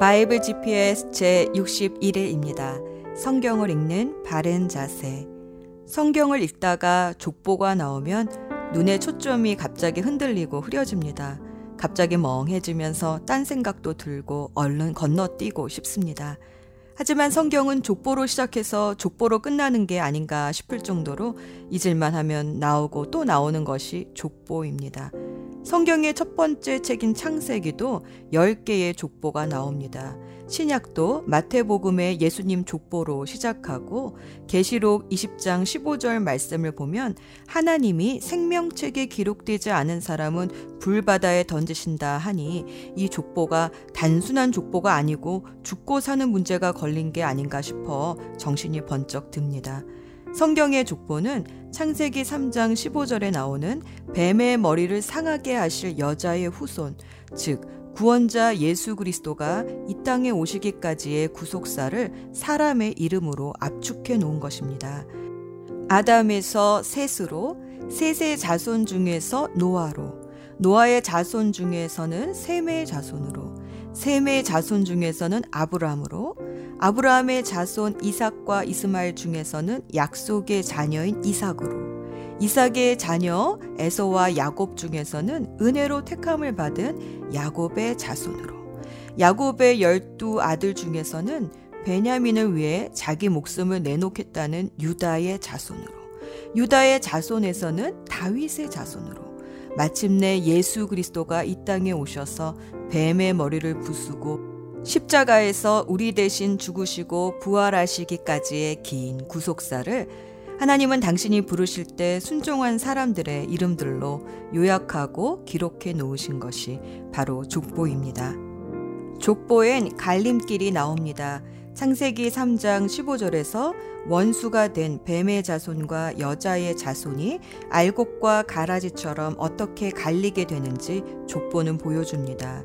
바이블 GPS 제 61일입니다. 성경을 읽는 바른 자세. 성경을 읽다가 족보가 나오면 눈의 초점이 갑자기 흔들리고 흐려집니다. 갑자기 멍해지면서 딴 생각도 들고 얼른 건너뛰고 싶습니다. 하지만 성경은 족보로 시작해서 족보로 끝나는 게 아닌가 싶을 정도로 잊을만 하면 나오고 또 나오는 것이 족보입니다. 성경의 첫 번째 책인 창세기도 10개의 족보가 나옵니다. 신약도 마태복음의 예수님 족보로 시작하고 계시록 20장 15절 말씀을 보면 하나님이 생명책에 기록되지 않은 사람은 불바다에 던지신다 하니 이 족보가 단순한 족보가 아니고 죽고 사는 문제가 걸린 게 아닌가 싶어 정신이 번쩍 듭니다. 성경의 족보는 창세기 3장 15절에 나오는 뱀의 머리를 상하게 하실 여자의 후손, 즉 구원자 예수 그리스도가 이 땅에 오시기까지의 구속사를 사람의 이름으로 압축해 놓은 것입니다. 아담에서 셋으로, 셋의 자손 중에서 노아로, 노아의 자손 중에서는 셈의 자손으로, 셈의 자손 중에서는 아브라함으로, 아브라함의 자손 이삭과 이스마엘 중에서는 약속의 자녀인 이삭으로, 이삭의 자녀 에서와 야곱 중에서는 은혜로 택함을 받은 야곱의 자손으로, 야곱의 열두 아들 중에서는 베냐민을 위해 자기 목숨을 내놓겠다는 유다의 자손으로, 유다의 자손에서는 다윗의 자손으로, 마침내 예수 그리스도가 이 땅에 오셔서 뱀의 머리를 부수고 십자가에서 우리 대신 죽으시고 부활하시기까지의 긴 구속사를 하나님은 당신이 부르실 때 순종한 사람들의 이름들로 요약하고 기록해 놓으신 것이 바로 족보입니다. 족보엔 갈림길이 나옵니다. 창세기 3장 15절에서 원수가 된 뱀의 자손과 여자의 자손이 알곡과 가라지처럼 어떻게 갈리게 되는지 족보는 보여줍니다.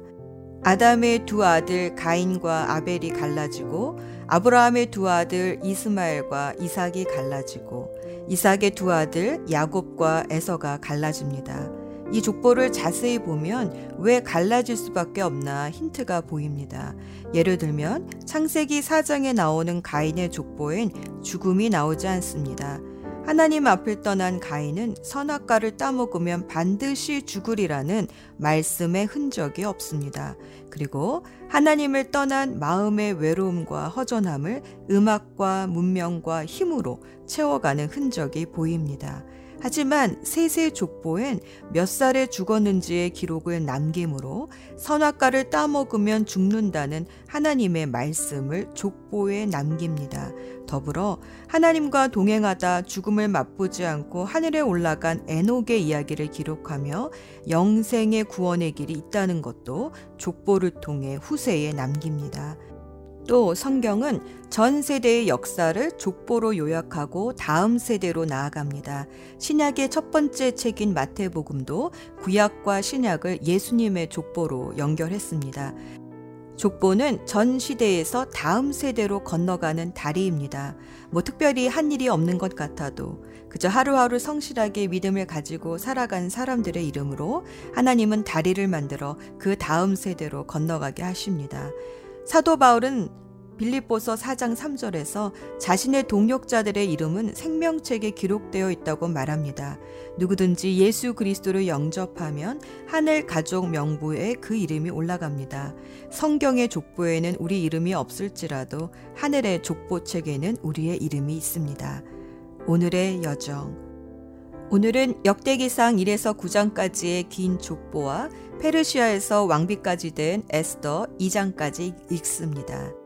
아담의 두 아들 가인과 아벨이 갈라지고 아브라함의 두 아들 이스마엘과 이삭이 갈라지고 이삭의 두 아들 야곱과 에서가 갈라집니다. 이 족보를 자세히 보면 왜 갈라질 수밖에 없나 힌트가 보입니다. 예를 들면 창세기 4장에 나오는 가인의 족보엔 죽음이 나오지 않습니다. 하나님 앞을 떠난 가인은 선악과를 따먹으면 반드시 죽으리라는 말씀의 흔적이 없습니다. 그리고 하나님을 떠난 마음의 외로움과 허전함을 음악과 문명과 힘으로 채워가는 흔적이 보입니다. 하지만 세세 족보엔 몇 살에 죽었는지의 기록을 남김으로 선악과를 따먹으면 죽는다는 하나님의 말씀을 족보에 남깁니다. 더불어 하나님과 동행하다 죽음을 맛보지 않고 하늘에 올라간 에녹의 이야기를 기록하며 영생의 구원의 길이 있다는 것도 족보를 통해 후세에 남깁니다. 또 성경은 전 세대의 역사를 족보로 요약하고 다음 세대로 나아갑니다. 신약의 첫 번째 책인 마태복음도 구약과 신약을 예수님의 족보로 연결했습니다. 족보는 전 시대에서 다음 세대로 건너가는 다리입니다. 뭐 특별히 한 일이 없는 것 같아도 그저 하루하루 성실하게 믿음을 가지고 살아간 사람들의 이름으로 하나님은 다리를 만들어 그 다음 세대로 건너가게 하십니다. 사도 바울은 빌립보서 4장 3절에서 자신의 동역자들의 이름은 생명책에 기록되어 있다고 말합니다. 누구든지 예수 그리스도를 영접하면 하늘 가족 명부에 그 이름이 올라갑니다. 성경의 족보에는 우리 이름이 없을지라도 하늘의 족보책에는 우리의 이름이 있습니다. 오늘의 여정 오늘은 역대기상 1에서 9장까지의 긴 족보와 페르시아에서 왕비까지 된 에스더 2장까지 읽습니다.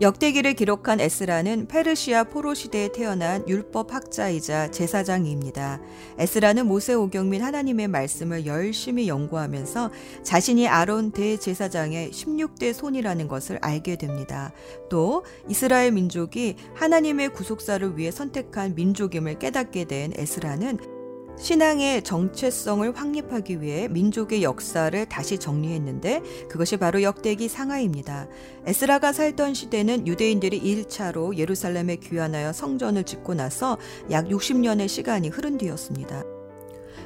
역대기를 기록한 에스라는 페르시아 포로 시대에 태어난 율법 학자이자 제사장입니다. 에스라는 모세 오경 및 하나님의 말씀을 열심히 연구하면서 자신이 아론 대제사장의 16대 손이라는 것을 알게 됩니다. 또 이스라엘 민족이 하나님의 구속사를 위해 선택한 민족임을 깨닫게 된 에스라는 신앙의 정체성을 확립하기 위해 민족의 역사를 다시 정리했는데 그것이 바로 역대기 상하입니다. 에스라가 살던 시대는 유대인들이 1차로 예루살렘에 귀환하여 성전을 짓고 나서 약 60년의 시간이 흐른 뒤였습니다.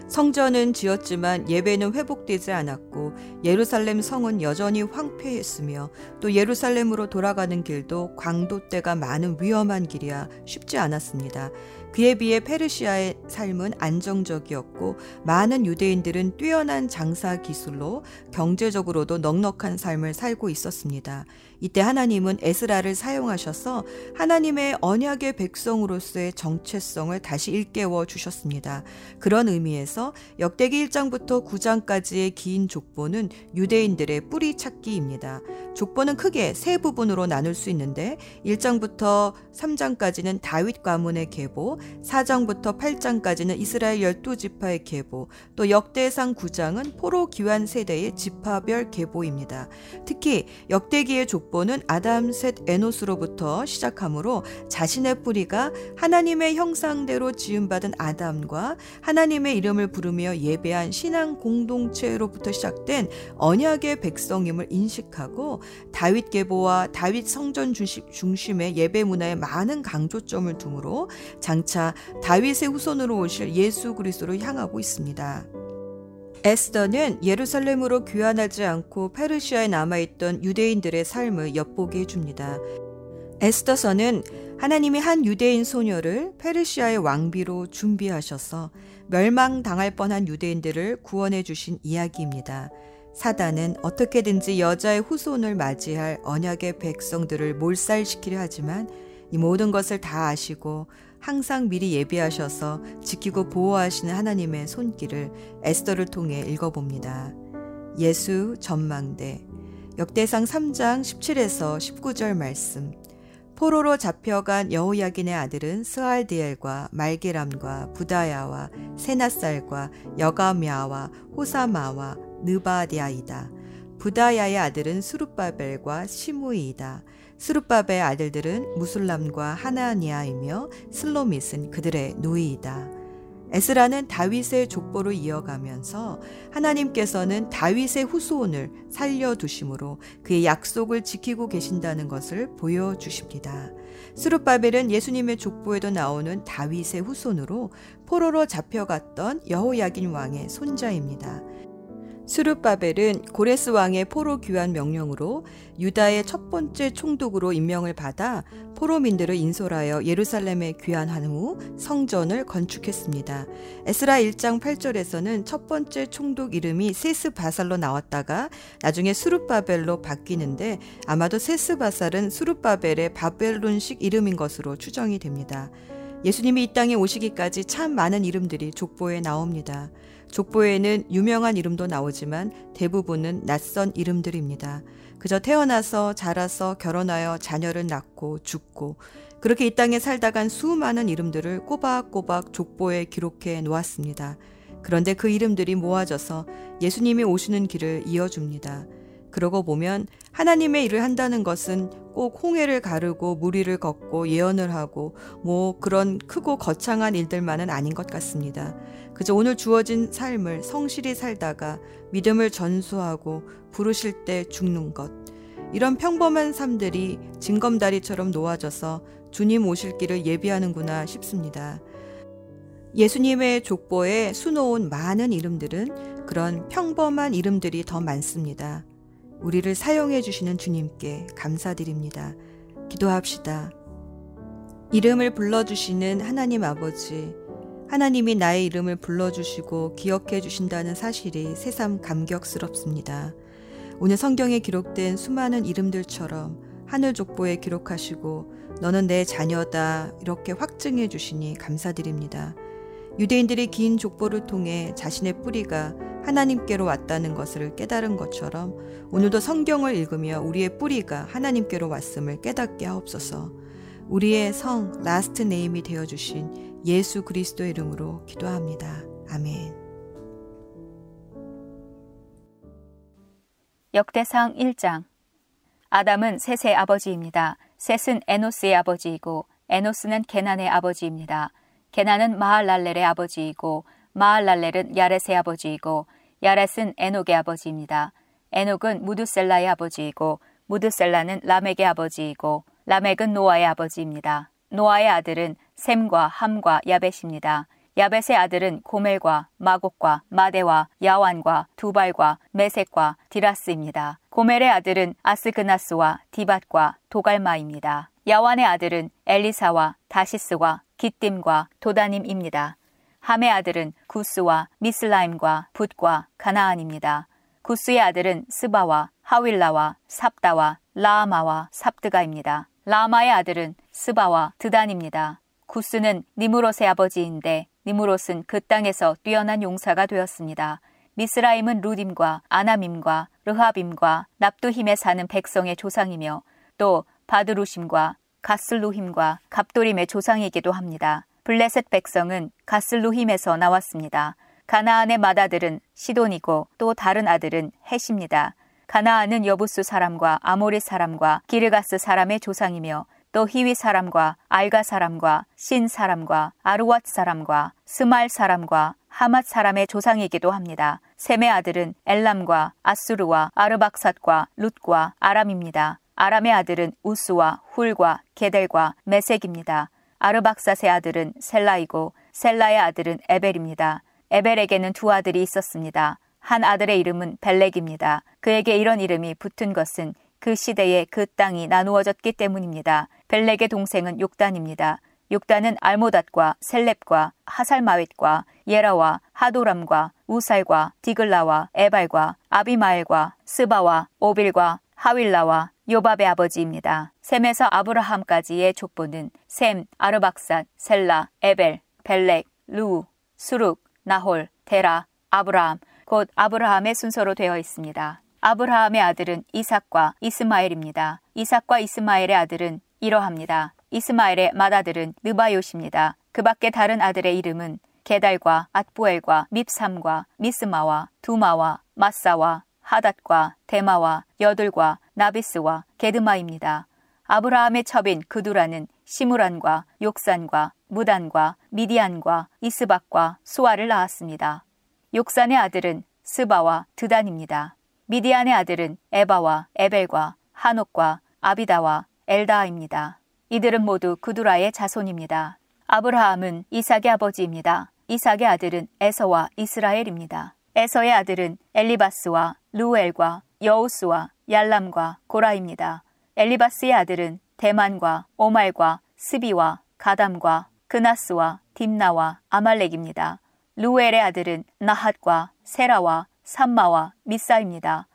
성전은 지었지만 예배는 회복되지 않았고 예루살렘 성은 여전히 황폐했으며 또 예루살렘으로 돌아가는 길도 광도대가 많은 위험한 길이야 쉽지 않았습니다. 그에 비해 페르시아의 삶은 안정적이었고 많은 유대인들은 뛰어난 장사 기술로 경제적으로도 넉넉한 삶을 살고 있었습니다. 이때 하나님은 에스라를 사용하셔서 하나님의 언약의 백성으로서의 정체성을 다시 일깨워 주셨습니다. 그런 의미에서 역대기 1장부터 9장까지의 긴 족보는 유대인들의 뿌리 찾기입니다. 족보는 크게 세 부분으로 나눌 수 있는데 1장부터 3장까지는 다윗 가문의 계보, 4장부터 8장까지는 이스라엘 12지파의 계보, 또 역대상 9장은 포로 기환 세대의 지파별 계보입니다. 특히 역대기의 족보 족보는 아담, 셋, 에노스로부터 시작하므로 자신의 뿌리가 하나님의 형상대로 지음받은 아담과 하나님의 이름을 부르며 예배한 신앙 공동체로부터 시작된 언약의 백성임을 인식하고 다윗 계보와 다윗 성전 중심의 예배 문화에 많은 강조점을 두므로 장차 다윗의 후손으로 오실 예수 그리스도로 향하고 있습니다. 에스더는 예루살렘으로 귀환하지 않고 페르시아에 남아있던 유대인들의 삶을 엿보게 해줍니다. 에스더서는 하나님이 한 유대인 소녀를 페르시아의 왕비로 준비하셔서 멸망당할 뻔한 유대인들을 구원해 주신 이야기입니다. 사단은 어떻게든지 여자의 후손을 맞이할 언약의 백성들을 몰살시키려 하지만 이 모든 것을 다 아시고 항상 미리 예비하셔서 지키고 보호하시는 하나님의 손길을 에스더를 통해 읽어봅니다. 예수 전망대 역대상 3장 17에서 19절 말씀 포로로 잡혀간 여호야긴의 아들은 스알디엘과 말게람과 부다야와 세나살과 여가미아와 호사마와 느바디아이다. 부다야의 아들은 수르바벨과 시무이이다. 스룹밥의 아들들은 무술람과 하나니아이며 슬로밋은 그들의 누이이다. 에스라는 다윗의 족보를 이어가면서 하나님께서는 다윗의 후손을 살려두심으로 그의 약속을 지키고 계신다는 것을 보여주십니다. 스룹바벨은 예수님의 족보에도 나오는 다윗의 후손으로 포로로 잡혀갔던 여호야긴 왕의 손자입니다. 수르바벨은 고레스 왕의 포로 귀환 명령으로 유다의 첫 번째 총독으로 임명을 받아 포로민들을 인솔하여 예루살렘에 귀환한 후 성전을 건축했습니다. 에스라 1장 8절에서는 첫 번째 총독 이름이 세스바살로 나왔다가 나중에 수르바벨로 바뀌는데 아마도 세스바살은 수르바벨의 바벨론식 이름인 것으로 추정이 됩니다. 예수님이 이 땅에 오시기까지 참 많은 이름들이 족보에 나옵니다. 족보에는 유명한 이름도 나오지만 대부분은 낯선 이름들입니다. 그저 태어나서 자라서 결혼하여 자녀를 낳고 죽고 그렇게 이 땅에 살다 간 수많은 이름들을 꼬박꼬박 족보에 기록해 놓았습니다. 그런데 그 이름들이 모아져서 예수님이 오시는 길을 이어줍니다. 그러고 보면 하나님의 일을 한다는 것은 꼭 홍해를 가르고 무리를 걷고 예언을 하고 뭐 그런 크고 거창한 일들만은 아닌 것 같습니다. 그저 오늘 주어진 삶을 성실히 살다가 믿음을 전수하고 부르실 때 죽는 것. 이런 평범한 삶들이 징검다리처럼 놓아져서 주님 오실 길을 예비하는구나 싶습니다. 예수님의 족보에 수놓은 많은 이름들은 그런 평범한 이름들이 더 많습니다. 우리를 사용해 주시는 주님께 감사드립니다. 기도합시다. 이름을 불러주시는 하나님 아버지, 하나님이 나의 이름을 불러주시고 기억해 주신다는 사실이 새삼 감격스럽습니다. 오늘 성경에 기록된 수많은 이름들처럼 하늘 족보에 기록하시고 너는 내 자녀다 이렇게 확증해 주시니 감사드립니다. 유대인들이 긴 족보를 통해 자신의 뿌리가 하나님께로 왔다는 것을 깨달은 것처럼 오늘도 성경을 읽으며 우리의 뿌리가 하나님께로 왔음을 깨닫게 하옵소서. 우리의 성 last name이 되어 주신 예수 그리스도 이름으로 기도합니다. 아멘. 역대상 1장 아담은 셋의 아버지입니다. 셋은 에노스의 아버지이고 에노스는 게난의 아버지입니다. 게난은 마할랄렐의 아버지이고 마할랄렐은 야렛의 아버지이고 야렛은 에녹의 아버지입니다. 에녹은 무드셀라의 아버지이고 무드셀라는 라멕의 아버지이고 라멕은 노아의 아버지입니다. 노아의 아들은 셈과 함과 야벳입니다. 야벳의 아들은 고멜과 마곡과 마데와 야완과 두발과 메색과 디라스입니다. 고멜의 아들은 아스그나스와 디밧과 도갈마입니다. 야완의 아들은 엘리사와 다시스와 기띔과 도다님입니다. 함의 아들은 구스와 미슬라임과 붓과 가나안입니다. 구스의 아들은 스바와 하윌라와 삽다와 라아마와 삽드가입니다. 라마의 아들은 스바와 드단입니다. 구스는 니무롯의 아버지인데 니무롯은 그 땅에서 뛰어난 용사가 되었습니다. 미스라임은 루딤과 아나밈과 르하빔과 납두힘에 사는 백성의 조상이며 또 바드루심과 가슬루힘과 갑도림의 조상이기도 합니다. 블레셋 백성은 가슬루힘에서 나왔습니다. 가나안의 맏아들은 시돈이고 또 다른 아들은 헷입니다. 가나안은 여부스 사람과 아모리 사람과 기르가스 사람의 조상이며 또 히위 사람과 알가 사람과 신 사람과 아르왓 사람과 스말 사람과 하맛 사람의 조상이기도 합니다. 셈의 아들은 엘람과 아수르와 아르박삿과 룻과 아람입니다. 아람의 아들은 우스와 훌과 게델과 메색입니다. 아르박삿의 아들은 셀라이고 셀라의 아들은 에벨입니다. 에벨에게는 두 아들이 있었습니다. 한 아들의 이름은 벨렉입니다. 그에게 이런 이름이 붙은 것은 그 시대에 그 땅이 나누어졌기 때문입니다. 벨렉의 동생은 욕단입니다. 욕단은 알모닷과 셀렙과 하살마웻과 예라와 하도람과 우살과 디글라와 에발과 아비마엘과 스바와 오빌과 하윌라와 요밥의 아버지입니다. 셈에서 아브라함까지의 족보는 셈, 아르박삿, 셀라, 에벨, 벨렉, 루, 수룩, 나홀, 데라, 아브라함, 곧 아브라함의 순서로 되어 있습니다. 아브라함의 아들은 이삭과 이스마엘입니다. 이삭과 이스마엘의 아들은 이러합니다. 이스마엘의 맏아들은 느바요십니다. 그 밖에 다른 아들의 이름은 게달과 앗부엘과 밉삼과 미스마와 두마와 마사와 하닷과 데마와 여들과 나비스와 게드마입니다. 아브라함의 첩인 그두라는 시무란과 욕산과 무단과 미디안과 이스박과 수아를 낳았습니다. 욕산의 아들은 스바와 드단입니다. 미디안의 아들은 에바와 에벨과 한옥과 아비다와 엘다입니다. 이들은 모두 그두라의 자손입니다. 아브라함은 이삭의 아버지입니다. 이삭의 아들은 에서와 이스라엘입니다. 에서의 아들은 엘리바스와 루엘과 여우스와 얄람과 고라입니다. 엘리바스의 아들은 대만과 오말과 스비와 가담과 그나스와 딥나와 아말렉입니다. 루엘의 아들은 나핫과 세라와 삼마와 미사입니다.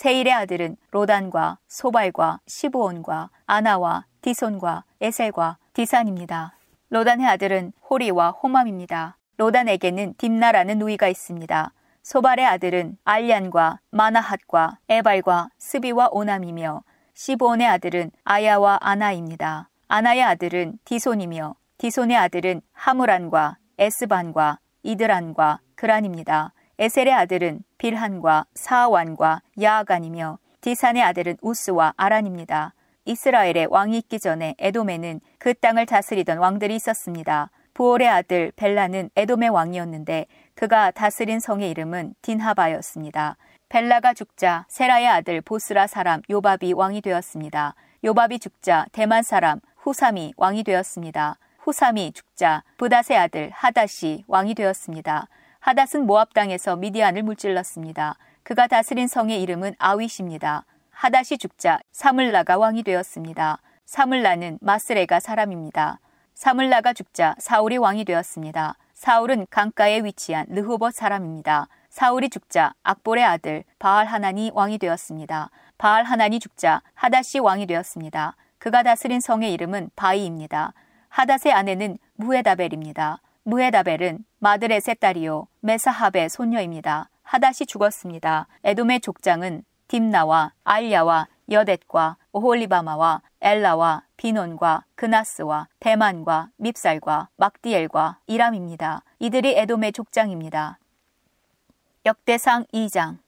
세일의 아들은 로단과 소발과 시브온과 아나와 디손과 에셀과 디산입니다. 로단의 아들은 호리와 호맘입니다. 로단에게는 딥나라는 누이가 있습니다. 소발의 아들은 알리안과 마나핫과 에발과 스비와 오남이며 시브온의 아들은 아야와 아나입니다. 아나의 아들은 디손이며 디손의 아들은 하무란과 에스반과 이드란과 그란입니다. 에셀의 아들은 빌한과 사완과 야아간이며 디산의 아들은 우스와 아란입니다. 이스라엘의 왕이 있기 전에 에돔에는 그 땅을 다스리던 왕들이 있었습니다. 부올의 아들 벨라는 에돔의 왕이었는데 그가 다스린 성의 이름은 딘하바였습니다. 벨라가 죽자 세라의 아들 보스라 사람 요밥이 왕이 되었습니다. 요밥이 죽자 대만 사람 후삼이 왕이 되었습니다. 후삼이 죽자 부닷의 아들 하닷이 왕이 되었습니다. 하닷은 모압 땅에서 미디안을 물질렀습니다. 그가 다스린 성의 이름은 아윗입니다. 하닷이 죽자 사물라가 왕이 되었습니다. 사물라는 마스레가 사람입니다. 사물라가 죽자 사울이 왕이 되었습니다. 사울은 강가에 위치한 르호봇 사람입니다. 사울이 죽자 악볼의 아들 바알 하나니 왕이 되었습니다. 바알 하나니 죽자 하닷이 왕이 되었습니다. 그가 다스린 성의 이름은 바이입니다. 하닷의 아내는 무헤다벨입니다. 무헤다벨은 마드렛의 딸이요 메사합의 손녀입니다. 하닷이 죽었습니다. 에돔의 족장은 딥나와 알야와 여댓과 오홀리바마와 엘라와 비논과 그나스와 대만과 밉살과 막디엘과 이람입니다. 이들이 에돔의 족장입니다. 역대상 2장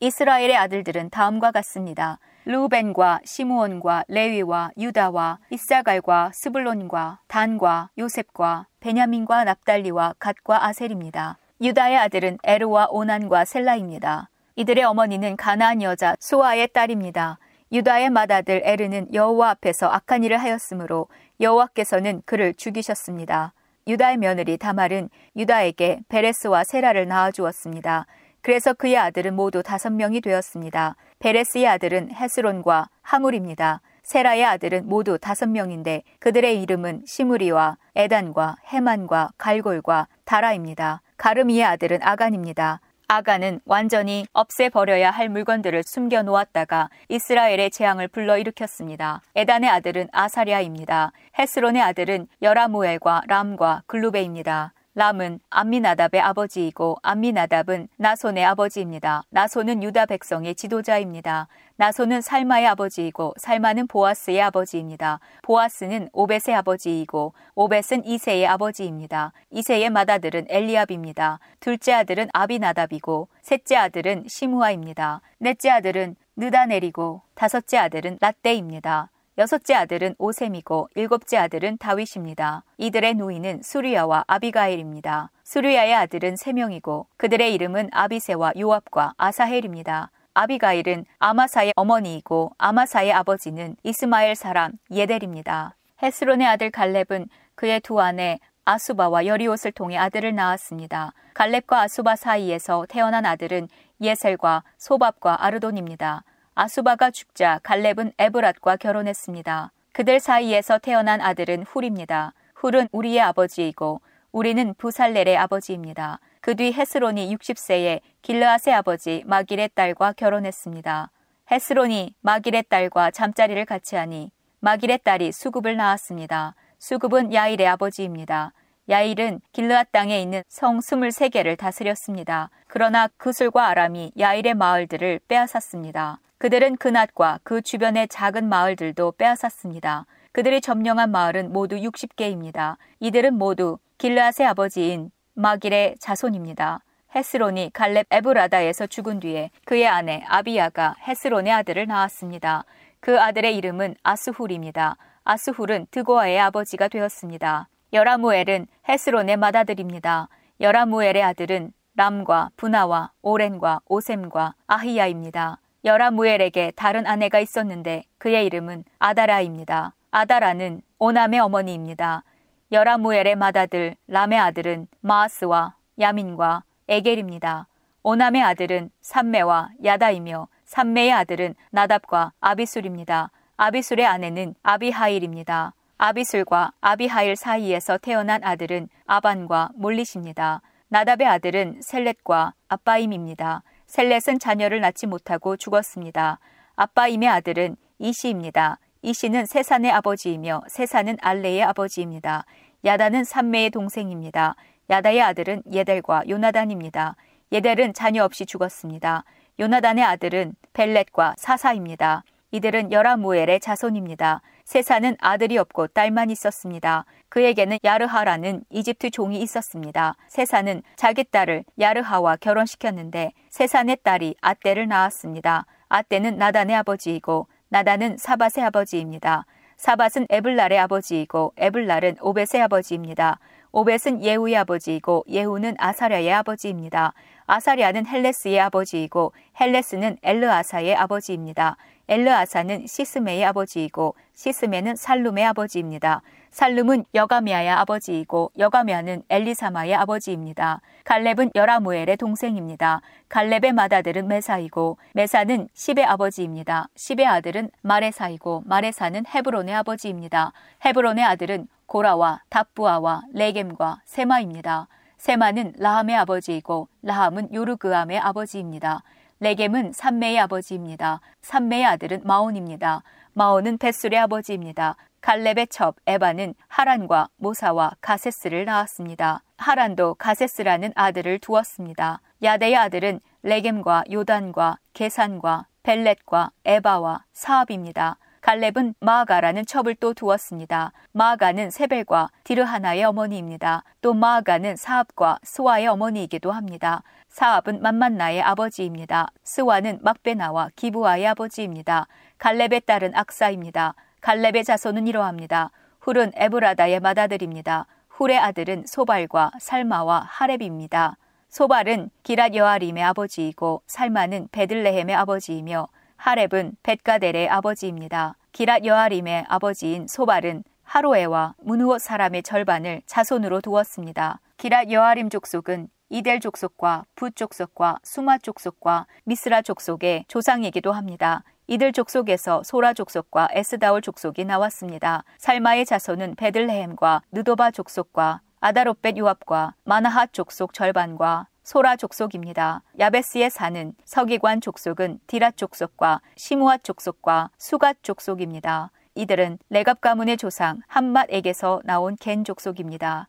이스라엘의 아들들은 다음과 같습니다. 루벤과 시므온과 레위와 유다와 이사갈과 스불론과 단과 요셉과 베냐민과 납달리와 갓과 아셀입니다. 유다의 아들은 에르와 오난과 셀라입니다. 이들의 어머니는 가나안 여자 소아의 딸입니다. 유다의 맏아들 에르는 여호와 앞에서 악한 일을 하였으므로 여호와께서는 그를 죽이셨습니다. 유다의 며느리 다말은 유다에게 베레스와 세라를 낳아 주었습니다. 그래서 그의 아들은 모두 다섯 명이 되었습니다. 베레스의 아들은 헤스론과 하물입니다. 세라의 아들은 모두 다섯 명인데 그들의 이름은 시무리와 에단과 헤만과 갈골과 다라입니다. 가르미의 아들은 아간입니다. 아간은 완전히 없애버려야 할 물건들을 숨겨 놓았다가 이스라엘의 재앙을 불러일으켰습니다. 에단의 아들은 아사리아입니다. 헤스론의 아들은 여라무엘과 람과 글루베입니다. 람은 암미나답의 아버지이고 암미나답은 나손의 아버지입니다. 나손은 유다 백성의 지도자입니다. 나손은 살마의 아버지이고 살마는 보아스의 아버지입니다. 보아스는 오벳의 아버지이고 오벳은 이세의 아버지입니다. 이세의 맏아들은 엘리압입니다. 둘째 아들은 아비나답이고 셋째 아들은 시무아입니다. 넷째 아들은 느다넬이고 다섯째 아들은 라떼입니다. 여섯째 아들은 오셈이고 일곱째 아들은 다윗입니다. 이들의 누이는 수리야와 아비가일입니다. 수리야의 아들은 세 명이고 그들의 이름은 아비세와 요압과 아사헬입니다. 아비가일은 아마사의 어머니이고 아마사의 아버지는 이스마엘 사람 예델입니다. 헤스론의 아들 갈렙은 그의 두 아내 아수바와 여리옷을 통해 아들을 낳았습니다. 갈렙과 아수바 사이에서 태어난 아들은 예셀과 소밥과 아르돈입니다. 아수바가 죽자 갈렙은 에브랏과 결혼했습니다. 그들 사이에서 태어난 아들은 훌입니다. 훌은 우리의 아버지이고 우리는 부살렐의 아버지입니다. 그 뒤 헤스론이 60세에 길르앗의 아버지 마길의 딸과 결혼했습니다. 헤스론이 마길의 딸과 잠자리를 같이 하니 마길의 딸이 수굽을 낳았습니다. 수굽은 야일의 아버지입니다. 야일은 길르앗 땅에 있는 성 23개를 다스렸습니다. 그러나 그술과 아람이 야일의 마을들을 빼앗았습니다. 그들은 그낫과 그 주변의 작은 마을들도 빼앗았습니다. 그들이 점령한 마을은 모두 60개입니다. 이들은 모두 길르앗의 아버지인 마길의 자손입니다. 헤스론이 갈렙 에브라다에서 죽은 뒤에 그의 아내 아비야가 헤스론의 아들을 낳았습니다. 그 아들의 이름은 아스훌입니다. 아스훌은 드고아의 아버지가 되었습니다. 여라무엘은 헤스론의 맏아들입니다. 여라무엘의 아들은 람과 분하와 오렌과 오셈과 아히야입니다. 여라무엘에게 다른 아내가 있었는데 그의 이름은 아다라입니다. 아다라는 오남의 어머니입니다. 여라무엘의 맏아들 람의 아들은 마아스와 야민과 에겔입니다. 오남의 아들은 삼매와 야다이며 삼매의 아들은 나답과 아비술입니다. 아비술의 아내는 아비하일입니다. 아비술과 아비하일 사이에서 태어난 아들은 아반과 몰릿입니다. 나답의 아들은 셀렛과 아빠임입니다. 셀렛은 자녀를 낳지 못하고 죽었습니다. 아빠임의 아들은 이시입니다. 이시는 세산의 아버지이며 세산은 알레의 아버지입니다. 야다는 삼매의 동생입니다. 야다의 아들은 예델과 요나단입니다. 예델은 자녀 없이 죽었습니다. 요나단의 아들은 벨렛과 사사입니다. 이들은 여라무엘의 자손입니다. 세사는 아들이 없고 딸만 있었습니다. 그에게는 야르하라는 이집트 종이 있었습니다. 세사는 자기 딸을 야르하와 결혼시켰는데 세산의 딸이 아떼를 낳았습니다. 아떼는 나단의 아버지이고 나단은 사밧의 아버지입니다. 사밧은 에블랄의 아버지이고 에블랄은 오벳의 아버지입니다. 오벳은 예후의 아버지이고 예후는 아사랴의 아버지입니다. 아사랴는 헬레스의 아버지이고 헬레스는 엘르아사의 아버지입니다. 엘르아사는 시스메의 아버지이고 시스메는 살룸의 아버지입니다. 살룸은 여가미아의 아버지이고 여가미아는 엘리사마의 아버지입니다. 갈렙은 여라므엘의 동생입니다. 갈렙의 맏아들은 메사이고 메사는 십의 아버지입니다. 십의 아들은 마레사이고 마레사는 헤브론의 아버지입니다. 헤브론의 아들은 고라와 답부아와 레겜과 세마입니다. 세마는 라함의 아버지이고 라함은 요르그암의 아버지입니다. 레겜은 삼매의 아버지입니다. 삼매의 아들은 마온입니다. 마온은 벳술의 아버지입니다. 갈렙의 첩 에바는 하란과 모사와 가세스를 낳았습니다. 하란도 가세스라는 아들을 두었습니다. 야대의 아들은 레겜과 요단과 게산과 벨렛과 에바와 사압입니다. 갈렙은 마아가라는 첩을 또 두었습니다. 마아가는 세벨과 디르하나의 어머니입니다. 또 마아가는 사압과 스와의 어머니이기도 합니다. 사압은 만만나의 아버지입니다. 스와는 막베나와 기부아의 아버지입니다. 갈렙의 딸은 악사입니다. 갈렙의 자손은 이러합니다. 훌은 에브라다의 맏아들입니다. 훌의 아들은 소발과 살마와 하렙입니다. 소발은 기랏 여아림의 아버지이고 살마는 베들레헴의 아버지이며 하렙은 벳가델의 아버지입니다. 기랏 여아림의 아버지인 소발은 하로에와 문우옷 사람의 절반을 자손으로 두었습니다. 기랏 여아림 족속은 이델 족속과 부 족속과 수마 족속과 미스라 족속의 조상이기도 합니다. 이들 족속에서 소라 족속과 에스다올 족속이 나왔습니다. 살마의 자손은 베들레헴과 느도바 족속과 아다롯벳 요압과 마나핫 족속 절반과 소라 족속입니다. 야베스에 사는 서기관 족속은 디라 족속과 시무앗 족속과 수갓 족속입니다. 이들은 레갑 가문의 조상 한맛에게서 나온 겐 족속입니다.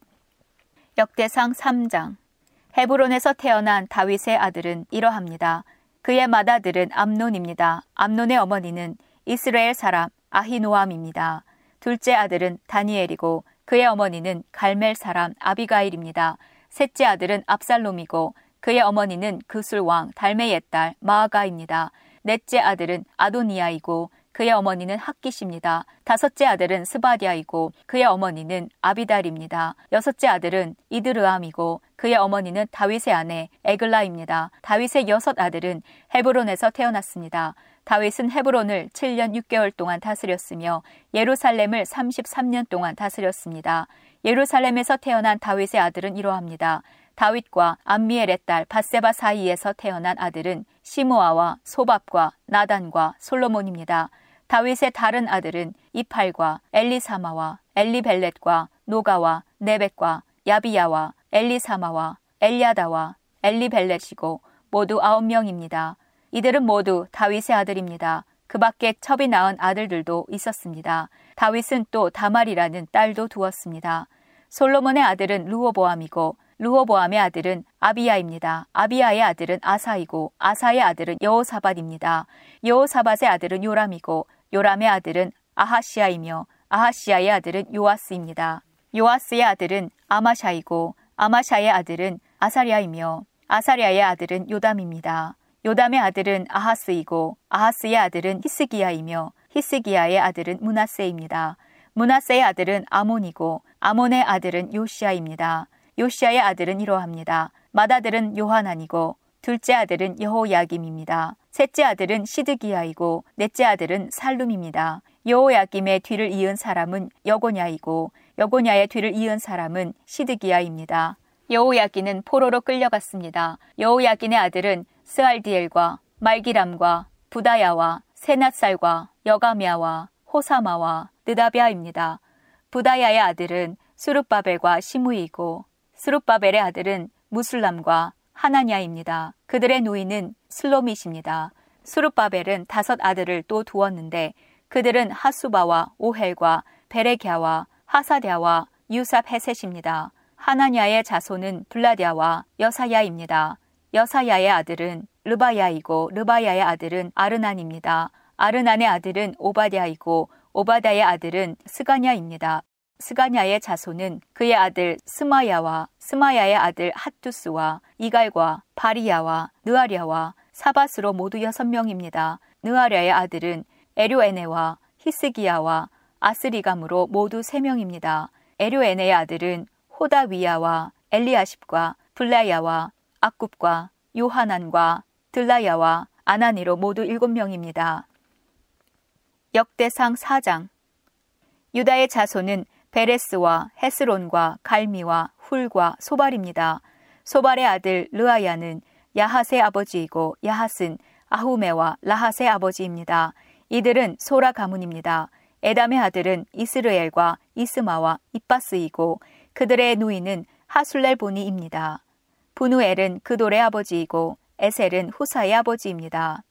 역대상 3장 헤브론에서 태어난 다윗의 아들은 이러합니다. 그의 맏아들은 암논입니다. 암논의 어머니는 이스르엘 사람 아히노암입니다. 둘째 아들은 다니엘이고 그의 어머니는 갈멜 사람 아비가일입니다. 셋째 아들은 압살롬이고 그의 어머니는 그술 왕 달매의 딸 마아가입니다. 넷째 아들은 아도니아이고 그의 어머니는 학깃입니다. 다섯째 아들은 스바댜이고 그의 어머니는 아비달입니다. 여섯째 아들은 이드르암이고 그의 어머니는 다윗의 아내 에글라입니다. 다윗의 여섯 아들은 헤브론에서 태어났습니다. 다윗은 헤브론을 7년 6개월 동안 다스렸으며 예루살렘을 33년 동안 다스렸습니다. 예루살렘에서 태어난 다윗의 아들은 이러합니다. 다윗과 암미엘의 딸 바세바 사이에서 태어난 아들은 시모아와 소밥과 나단과 솔로몬입니다. 다윗의 다른 아들은 이팔과 엘리사마와 엘리벨렛과 노가와 네벳과 야비야와 엘리사마와 엘리아다와 엘리벨렛이고 모두 아홉 명입니다. 이들은 모두 다윗의 아들입니다. 그 밖에 첩이 낳은 아들들도 있었습니다. 다윗은 또 다말이라는 딸도 두었습니다. 솔로몬의 아들은 루호보암이고 루호보암의 아들은 아비야입니다. 아비야의 아들은 아사이고 아사의 아들은 여호사밧입니다. 여호사밧의 아들은 요람이고 요람의 아들은 아하시아이며 아하시아의 아들은 요아스입니다. 요아스의 아들은 아마샤이고 아마샤의 아들은 아사리아이며 아사리아의 아들은 요담입니다. 요담의 아들은 아하스이고 아하스의 아들은 히스기야이며 히스기야의 아들은 문하세입니다. 문하세의 아들은 아몬이고 아몬의 아들은 요시아입니다. 요시아의 아들은 이러합니다. 맏아들은 요하난이고 둘째 아들은 여호야김입니다. 셋째 아들은 시드기야이고 넷째 아들은 살룸입니다. 여호야김의 뒤를 이은 사람은 여고냐이고 여고냐의 뒤를 이은 사람은 시드기야입니다. 여호야기는 포로로 끌려갔습니다. 여호야긴의 아들은 스알디엘과 말기람과 부다야와 세낫살과 여가미아와 호사마와 느다비아입니다. 부다야의 아들은 수룹바벨과 시무이고 스룹바벨의 아들은 무슬람과 하나냐입니다. 그들의 노인은 슬로밋입니다. 수룹바벨은 다섯 아들을 또 두었는데 그들은 하수바와 오헬과 베레갸와 하사댜와 유삽헤셋입니다. 하나냐의 자손은 블라댜와 여사야입니다. 여사야의 아들은 르바야이고 르바야의 아들은 아르난입니다. 아르난의 아들은 오바댜이고 오바댜의 아들은 스가냐입니다. 스가냐의 자손은 그의 아들 스마야와 스마야의 아들 핫두스와 이갈과 바리야와 느아랴와 사밧으로 모두 여섯 명입니다. 느아랴의 아들은 에료에네와 히스기야와 아스리감으로 모두 세 명입니다. 에료에네의 아들은 호다위야와 엘리아십과 블라야와 아굽과 요하난과 들라야와 아나니로 모두 일곱 명입니다. 역대상 4장 유다의 자손은 베레스와 헤스론과 갈미와 훌과 소발입니다. 소발의 아들 르아야는 야핫의 아버지이고 야핫은 아후메와 라핫의 아버지입니다. 이들은 소라 가문입니다. 에담의 아들은 이스르엘과 이스마와 이빠스이고 그들의 누이는 하술렐 보니입니다. 부누엘은 그돌의 아버지이고 에셀은 후사의 아버지입니다.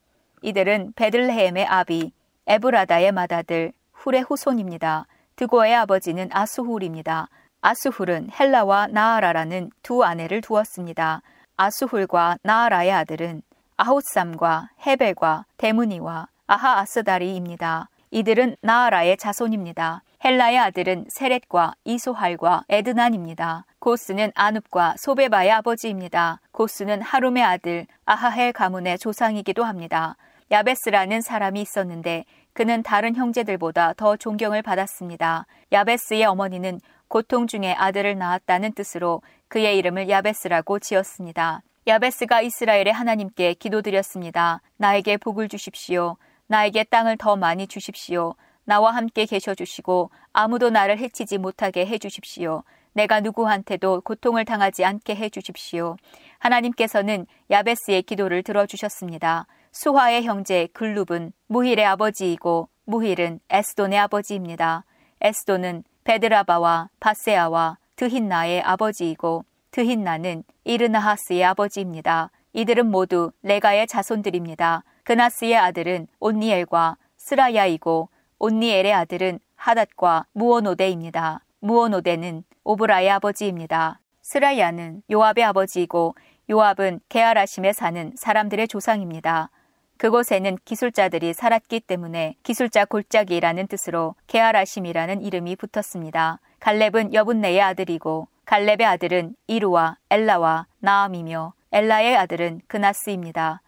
이들은 베들레헴의 아비 에브라다의 맏아들 훌의 후손입니다. 드고의 아버지는 아수훌입니다. 아수훌은 헬라와 나아라라는 두 아내를 두었습니다. 아수훌과 나아라의 아들은 아호쌈과 헤벨과 데무니와 아하아스다리입니다. 이들은 나아라의 자손입니다. 헬라의 아들은 세렛과 이소할과 에드난입니다. 고스는 아눕과 소베바의 아버지입니다. 고스는 하룸의 아들 아하헬 가문의 조상이기도 합니다. 야베스라는 사람이 있었는데 그는 다른 형제들보다 더 존경을 받았습니다. 야베스의 어머니는 고통 중에 아들을 낳았다는 뜻으로 그의 이름을 야베스라고 지었습니다. 야베스가 이스라엘의 하나님께 기도드렸습니다. 나에게 복을 주십시오. 나에게 땅을 더 많이 주십시오. 나와 함께 계셔 주시고 아무도 나를 해치지 못하게 해 주십시오. 내가 누구한테도 고통을 당하지 않게 해 주십시오. 하나님께서는 야베스의 기도를 들어주셨습니다. 수화의 형제 글룹은 무힐의 아버지이고 무힐은 에스돈의 아버지입니다. 에스돈은 베드라바와 바세아와 드힌나의 아버지이고 드힌나는 이르나하스의 아버지입니다. 이들은 모두 레가의 자손들입니다. 그나스의 아들은 옷니엘과 스라야이고 옷니엘의 아들은 하닷과 므오노대입니다. 므오노대는 오브라의 아버지입니다. 스라야는 요압의 아버지이고 요압은 게하라심에 사는 사람들의 조상입니다. 그곳에는 기술자들이 살았기 때문에 기술자 골짜기라는 뜻으로 게하라심이라는 이름이 붙었습니다. 갈렙은 여분네의 아들이고 갈렙의 아들은 이루와 엘라와 나암이며 엘라의 아들은 그나스입니다.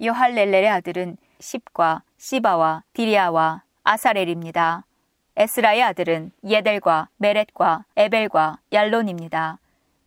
요할렐렐의 아들은 십과 시바와 디리아와 아사렐입니다. 에스라의 아들은 예델과 메렛과 에벨과 얄론입니다.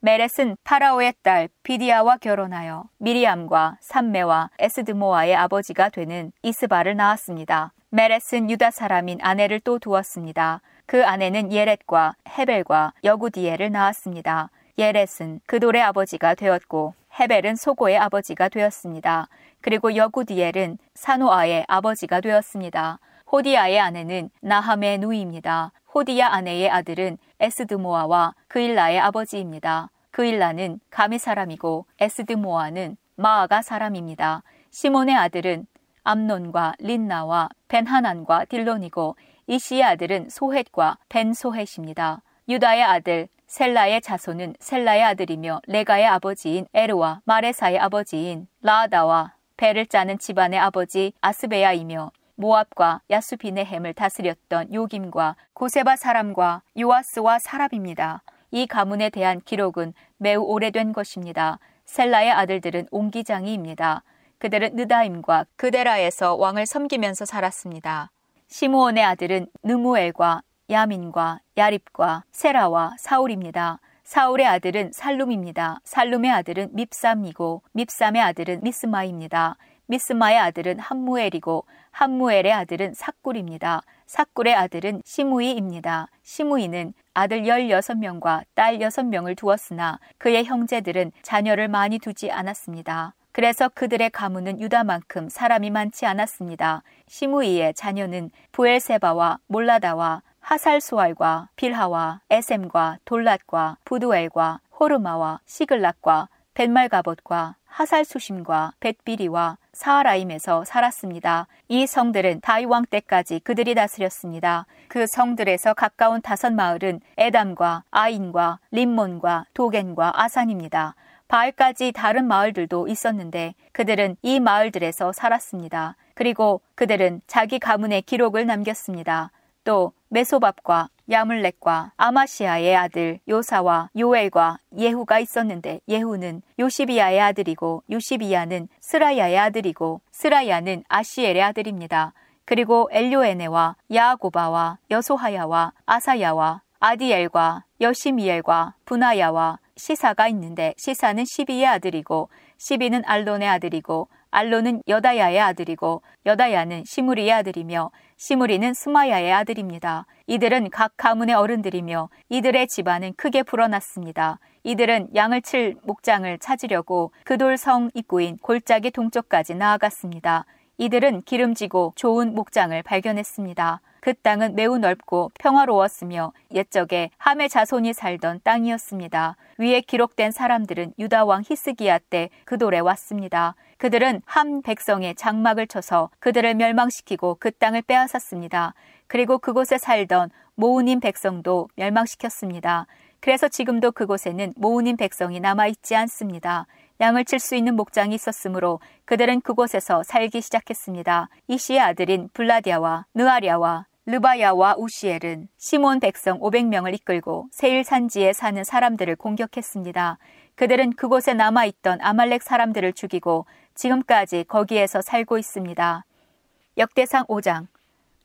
메렛은 파라오의 딸 비디아와 결혼하여 미리암과 삼메와 에스드모아의 아버지가 되는 이스바를 낳았습니다. 메렛은 유다 사람인 아내를 또 두었습니다. 그 아내는 예렛과 헤벨과 여구디엘을 낳았습니다. 예렛은 그돌의 아버지가 되었고 헤벨은 소고의 아버지가 되었습니다. 그리고 여구디엘은 사노아의 아버지가 되었습니다. 호디아의 아내는 나함의 누이입니다. 호디아 아내의 아들은 에스드모아와 그일라의 아버지입니다. 그일라는 가미 사람이고 에스드모아는 마아가 사람입니다. 시몬의 아들은 암논과 린나와 벤하난과 딜론이고 이시의 아들은 소헷과 벤소헷입니다. 유다의 아들 셀라의 자손은 셀라의 아들이며 레가의 아버지인 에르와 마레사의 아버지인 라아다와 배를 짜는 집안의 아버지 아스베야이며 모압과 야수비네햄을 다스렸던 요김과 고세바 사람과 요아스와 사랍입니다. 이 가문에 대한 기록은 매우 오래된 것입니다. 셀라의 아들들은 옹기장이입니다. 그들은 느다임과 그데라에서 왕을 섬기면서 살았습니다. 시므온의 아들은 느무엘과 야민과 야립과 세라와 사울입니다. 사울의 아들은 살룸입니다. 살룸의 아들은 밉삼이고 밉삼의 아들은 미스마입니다. 미스마의 아들은 함무엘이고 함무엘의 아들은 삭굴입니다. 삭굴의 아들은 시무이입니다. 시무이는 아들 16명과 딸 6명을 두었으나 그의 형제들은 자녀를 많이 두지 않았습니다. 그래서 그들의 가문은 유다만큼 사람이 많지 않았습니다. 시무이의 자녀는 부엘세바와 몰라다와 하살수알과 빌하와 에셈과 돌랏과 부두엘과 호르마와 시글락과 벤말가봇과 하살 수심과 벳비리와 사하라임에서 살았습니다. 이 성들은 다이왕 때까지 그들이 다스렸습니다. 그 성들에서 가까운 다섯 마을은 에담과 아인과 림몬과 도겐과 아산입니다. 바알까지 다른 마을들도 있었는데 그들은 이 마을들에서 살았습니다. 그리고 그들은 자기 가문의 기록을 남겼습니다. 또 메소밥과 야물렉과 아마시아의 아들 요사와 요엘과 예후가 있었는데 예후는 요시비야의 아들이고 요시비야는 스라야의 아들이고 스라야는 아시엘의 아들입니다. 그리고 엘료에네와 야고바와 여소하야와 아사야와 아디엘과 여시미엘과 분하야와 시사가 있는데 시사는 시비의 아들이고 시비는 알론의 아들이고 알론은 여다야의 아들이고 여다야는 시무리의 아들이며 시무리는 스마야의 아들입니다. 이들은 각 가문의 어른들이며 이들의 집안은 크게 불어났습니다. 이들은 양을 칠 목장을 찾으려고 그돌성 입구인 골짜기 동쪽까지 나아갔습니다. 이들은 기름지고 좋은 목장을 발견했습니다. 그 땅은 매우 넓고 평화로웠으며 옛적에 함의 자손이 살던 땅이었습니다. 위에 기록된 사람들은 유다 왕 히스기야 때 그 돌에 왔습니다. 그들은 함 백성의 장막을 쳐서 그들을 멸망시키고 그 땅을 빼앗았습니다. 그리고 그곳에 살던 모우님 백성도 멸망시켰습니다. 그래서 지금도 그곳에는 모우님 백성이 남아있지 않습니다. 양을 칠 수 있는 목장이 있었으므로 그들은 그곳에서 살기 시작했습니다. 이시의 아들인 블라디아와 느아리아와 르바야와 우시엘은 시몬 백성 500명을 이끌고 세일 산지에 사는 사람들을 공격했습니다. 그들은 그곳에 남아있던 아말렉 사람들을 죽이고 지금까지 거기에서 살고 있습니다. 역대상 5장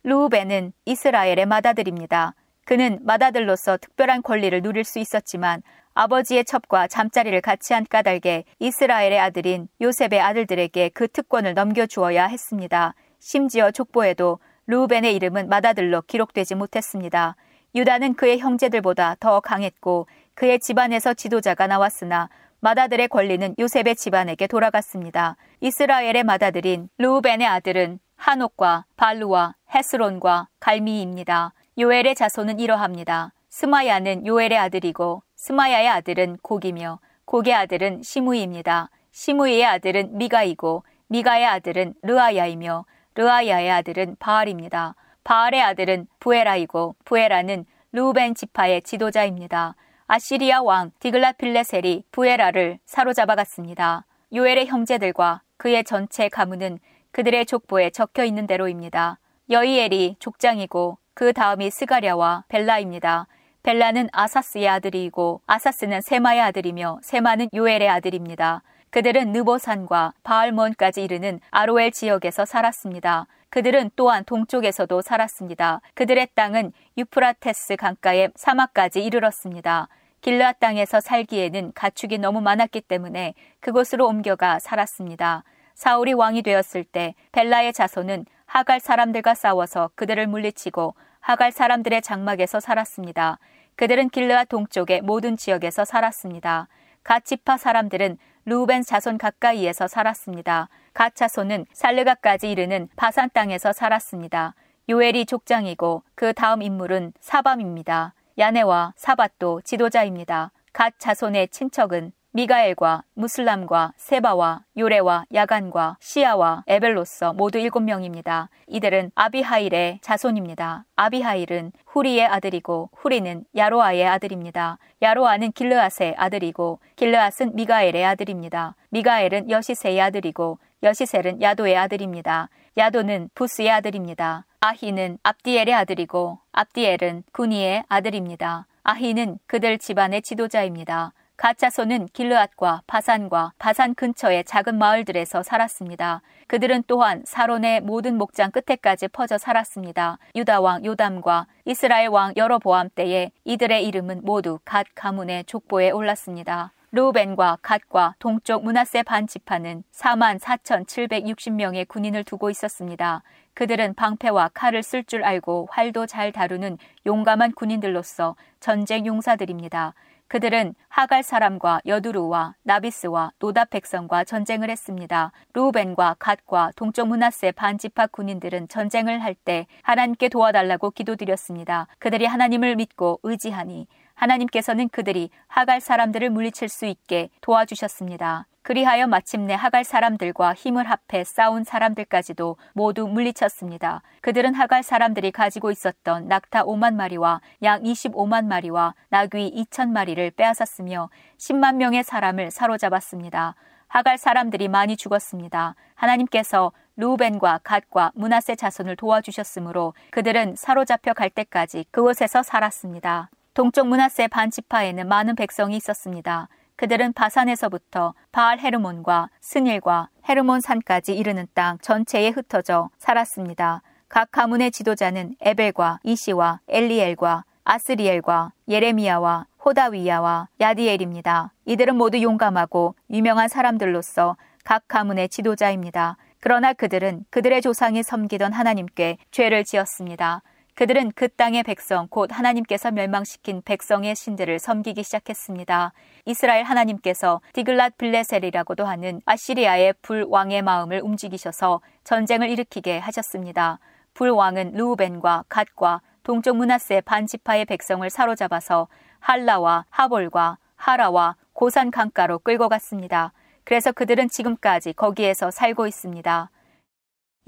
루우벤은 이스라엘의 맏아들입니다. 그는 맏아들로서 특별한 권리를 누릴 수 있었지만 아버지의 첩과 잠자리를 같이 한 까닭에 이스라엘의 아들인 요셉의 아들들에게 그 특권을 넘겨주어야 했습니다. 심지어 족보에도 루벤의 이름은 마다들로 기록되지 못했습니다. 유다는 그의 형제들보다 더 강했고 그의 집안에서 지도자가 나왔으나 마다들의 권리는 요셉의 집안에게 돌아갔습니다. 이스라엘의 마다들인 루벤의 아들은 한옥과 발루와 헤스론과 갈미입니다. 요엘의 자손은 이러합니다. 스마야는 요엘의 아들이고 스마야의 아들은 고기며 고의 아들은 시무이입니다. 시무이의 아들은 미가이고 미가의 아들은 르아야이며 르아야의 아들은 바알입니다. 바알의 아들은 부에라이고 부에라는 루벤 지파의 지도자입니다. 아시리아 왕 디글라필레셀이 부에라를 사로잡아갔습니다. 요엘의 형제들과 그의 전체 가문은 그들의 족보에 적혀 있는 대로입니다. 여이엘이 족장이고 그 다음이 스가랴와 벨라입니다. 벨라는 아사스의 아들이고 아사스는 세마의 아들이며 세마는 요엘의 아들입니다. 그들은 느보산과 바알몬까지 이르는 아로엘 지역에서 살았습니다. 그들은 또한 동쪽에서도 살았습니다. 그들의 땅은 유프라테스 강가의 사막까지 이르렀습니다. 길르앗 땅에서 살기에는 가축이 너무 많았기 때문에 그곳으로 옮겨가 살았습니다. 사울이 왕이 되었을 때 벨라의 자손은 하갈 사람들과 싸워서 그들을 물리치고 하갈 사람들의 장막에서 살았습니다. 그들은 길르앗 동쪽의 모든 지역에서 살았습니다. 가치파 사람들은 루벤 자손 가까이에서 살았습니다. 가 자손은 살르가까지 이르는 바산 땅에서 살았습니다. 요엘이 족장이고 그 다음 인물은 사밤입니다. 야네와 사밧도 지도자입니다. 갓 자손의 친척은 미가엘과 무슬람과 세바와 요레와 야간과 시아와 에벨로서 모두 일곱 명입니다. 이들은 아비하일의 자손입니다. 아비하일은 후리의 아들이고 후리는 야로아의 아들입니다. 야로아는 길르앗의 아들이고 길르앗은 미가엘의 아들입니다. 미가엘은 여시세의 아들이고 여시셀은 야도의 아들입니다. 야도는 부스의 아들입니다. 아히는 압디엘의 아들이고 압디엘은 구니의 아들입니다. 아히는 그들 집안의 지도자입니다. 가짜손은 길르앗과 바산과 바산 근처의 작은 마을들에서 살았습니다. 그들은 또한 사론의 모든 목장 끝에까지 퍼져 살았습니다. 유다 왕 요담과 이스라엘 왕 여러보암 때에 이들의 이름은 모두 갓 가문의 족보에 올랐습니다. 루벤과 갓과 동쪽 문하세 반 지파는 4만 4,760명의 군인을 두고 있었습니다. 그들은 방패와 칼을 쓸 줄 알고 활도 잘 다루는 용감한 군인들로서 전쟁 용사들입니다. 그들은 하갈 사람과 여두루와 나비스와 노답 백성과 전쟁을 했습니다. 루벤과 갓과 동쪽 문하세 반지파 군인들은 전쟁을 할 때 하나님께 도와달라고 기도드렸습니다. 그들이 하나님을 믿고 의지하니 하나님께서는 그들이 하갈 사람들을 물리칠 수 있게 도와주셨습니다. 그리하여 마침내 하갈 사람들과 힘을 합해 싸운 사람들까지도 모두 물리쳤습니다. 그들은 하갈 사람들이 가지고 있었던 낙타 5만 마리와 양 25만 마리와 나귀 2천 마리를 빼앗았으며 10만 명의 사람을 사로잡았습니다. 하갈 사람들이 많이 죽었습니다. 하나님께서 루벤과 갓과 문하세 자손을 도와주셨으므로 그들은 사로잡혀 갈 때까지 그곳에서 살았습니다. 동쪽 문하세 반지파에는 많은 백성이 있었습니다. 그들은 바산에서부터 바알 헤르몬과 스닐과 헤르몬 산까지 이르는 땅 전체에 흩어져 살았습니다. 각 가문의 지도자는 에벨과 이시와 엘리엘과 아스리엘과 예레미야와 호다위야와 야디엘입니다. 이들은 모두 용감하고 유명한 사람들로서 각 가문의 지도자입니다. 그러나 그들은 그들의 조상이 섬기던 하나님께 죄를 지었습니다. 그들은 그 땅의 백성, 곧 하나님께서 멸망시킨 백성의 신들을 섬기기 시작했습니다. 이스라엘 하나님께서 디글랏 블레셀이라고도 하는 아시리아의 불왕의 마음을 움직이셔서 전쟁을 일으키게 하셨습니다. 불왕은 루벤과 갓과 동쪽 문하세 반지파의 백성을 사로잡아서 할라와 하볼과 하라와 고산 강가로 끌고 갔습니다. 그래서 그들은 지금까지 거기에서 살고 있습니다.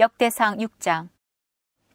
역대상 6장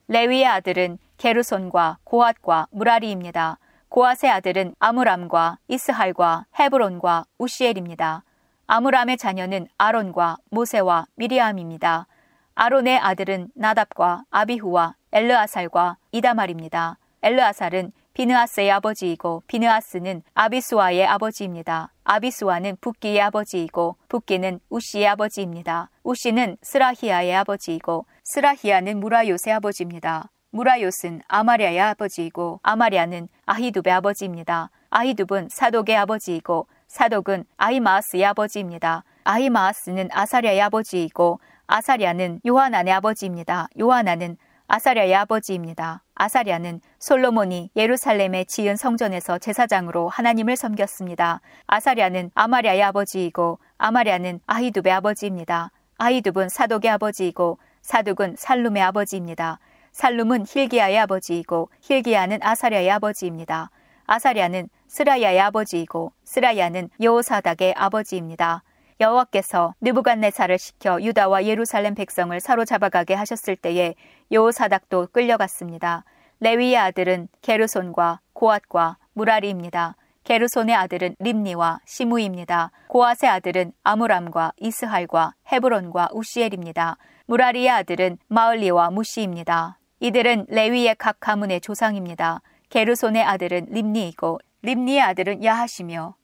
레위의 아들은 게르손과 고앗과 무라리입니다. 고앗의 아들은 아므람과 이스할과 헤브론과 우시엘입니다. 아므람의 자녀는 아론과 모세와 미리암입니다. 아론의 아들은 나답과 아비후와 엘르아살과 이다말입니다. 엘르아살은 비느아스의 아버지이고 비느아스는 아비수아의 아버지입니다. 아비수아는 붓기의 아버지이고 붓기는 우시의 아버지입니다. 우시는 스라히아의 아버지이고 스라히아는 무라요의 아버지입니다. 무라요스는 아마리아의 아버지이고 아마리아는 아히둡의 아버지입니다. 아히둡은 사독의 아버지이고 사독은 아히마아스의 아버지입니다. 아히마아스는 아사리아의 아버지이고 아사리아는 요하난의 아버지입니다. 요하난은 아사랴의 아버지입니다. 아사랴는 솔로몬이 예루살렘에 지은 성전에서 제사장으로 하나님을 섬겼습니다. 아사랴는 아마랴의 아버지이고 아마랴는 아히둡의 아버지입니다. 아히둡은 사독의 아버지이고 사독은 살룸의 아버지입니다. 살룸은 힐기야의 아버지이고 힐기야는 아사랴의 아버지입니다. 아사랴는 스라야의 아버지이고 스라야는 여호사닥의 아버지입니다. 여호와께서 느부갓네살을 시켜 유다와 예루살렘 백성을 사로잡아가게 하셨을 때에 여호사닥도 끌려갔습니다. 레위의 아들은 게르손과 고앗과 무라리입니다. 게르손의 아들은 림니와 시무입니다. 고앗의 아들은 아무람과 이스할과 헤브론과 우시엘입니다. 무라리의 아들은 마을리와 무시입니다. 이들은 레위의 각 가문의 조상입니다. 게르손의 아들은 림니이고 림니의 아들은 야하시며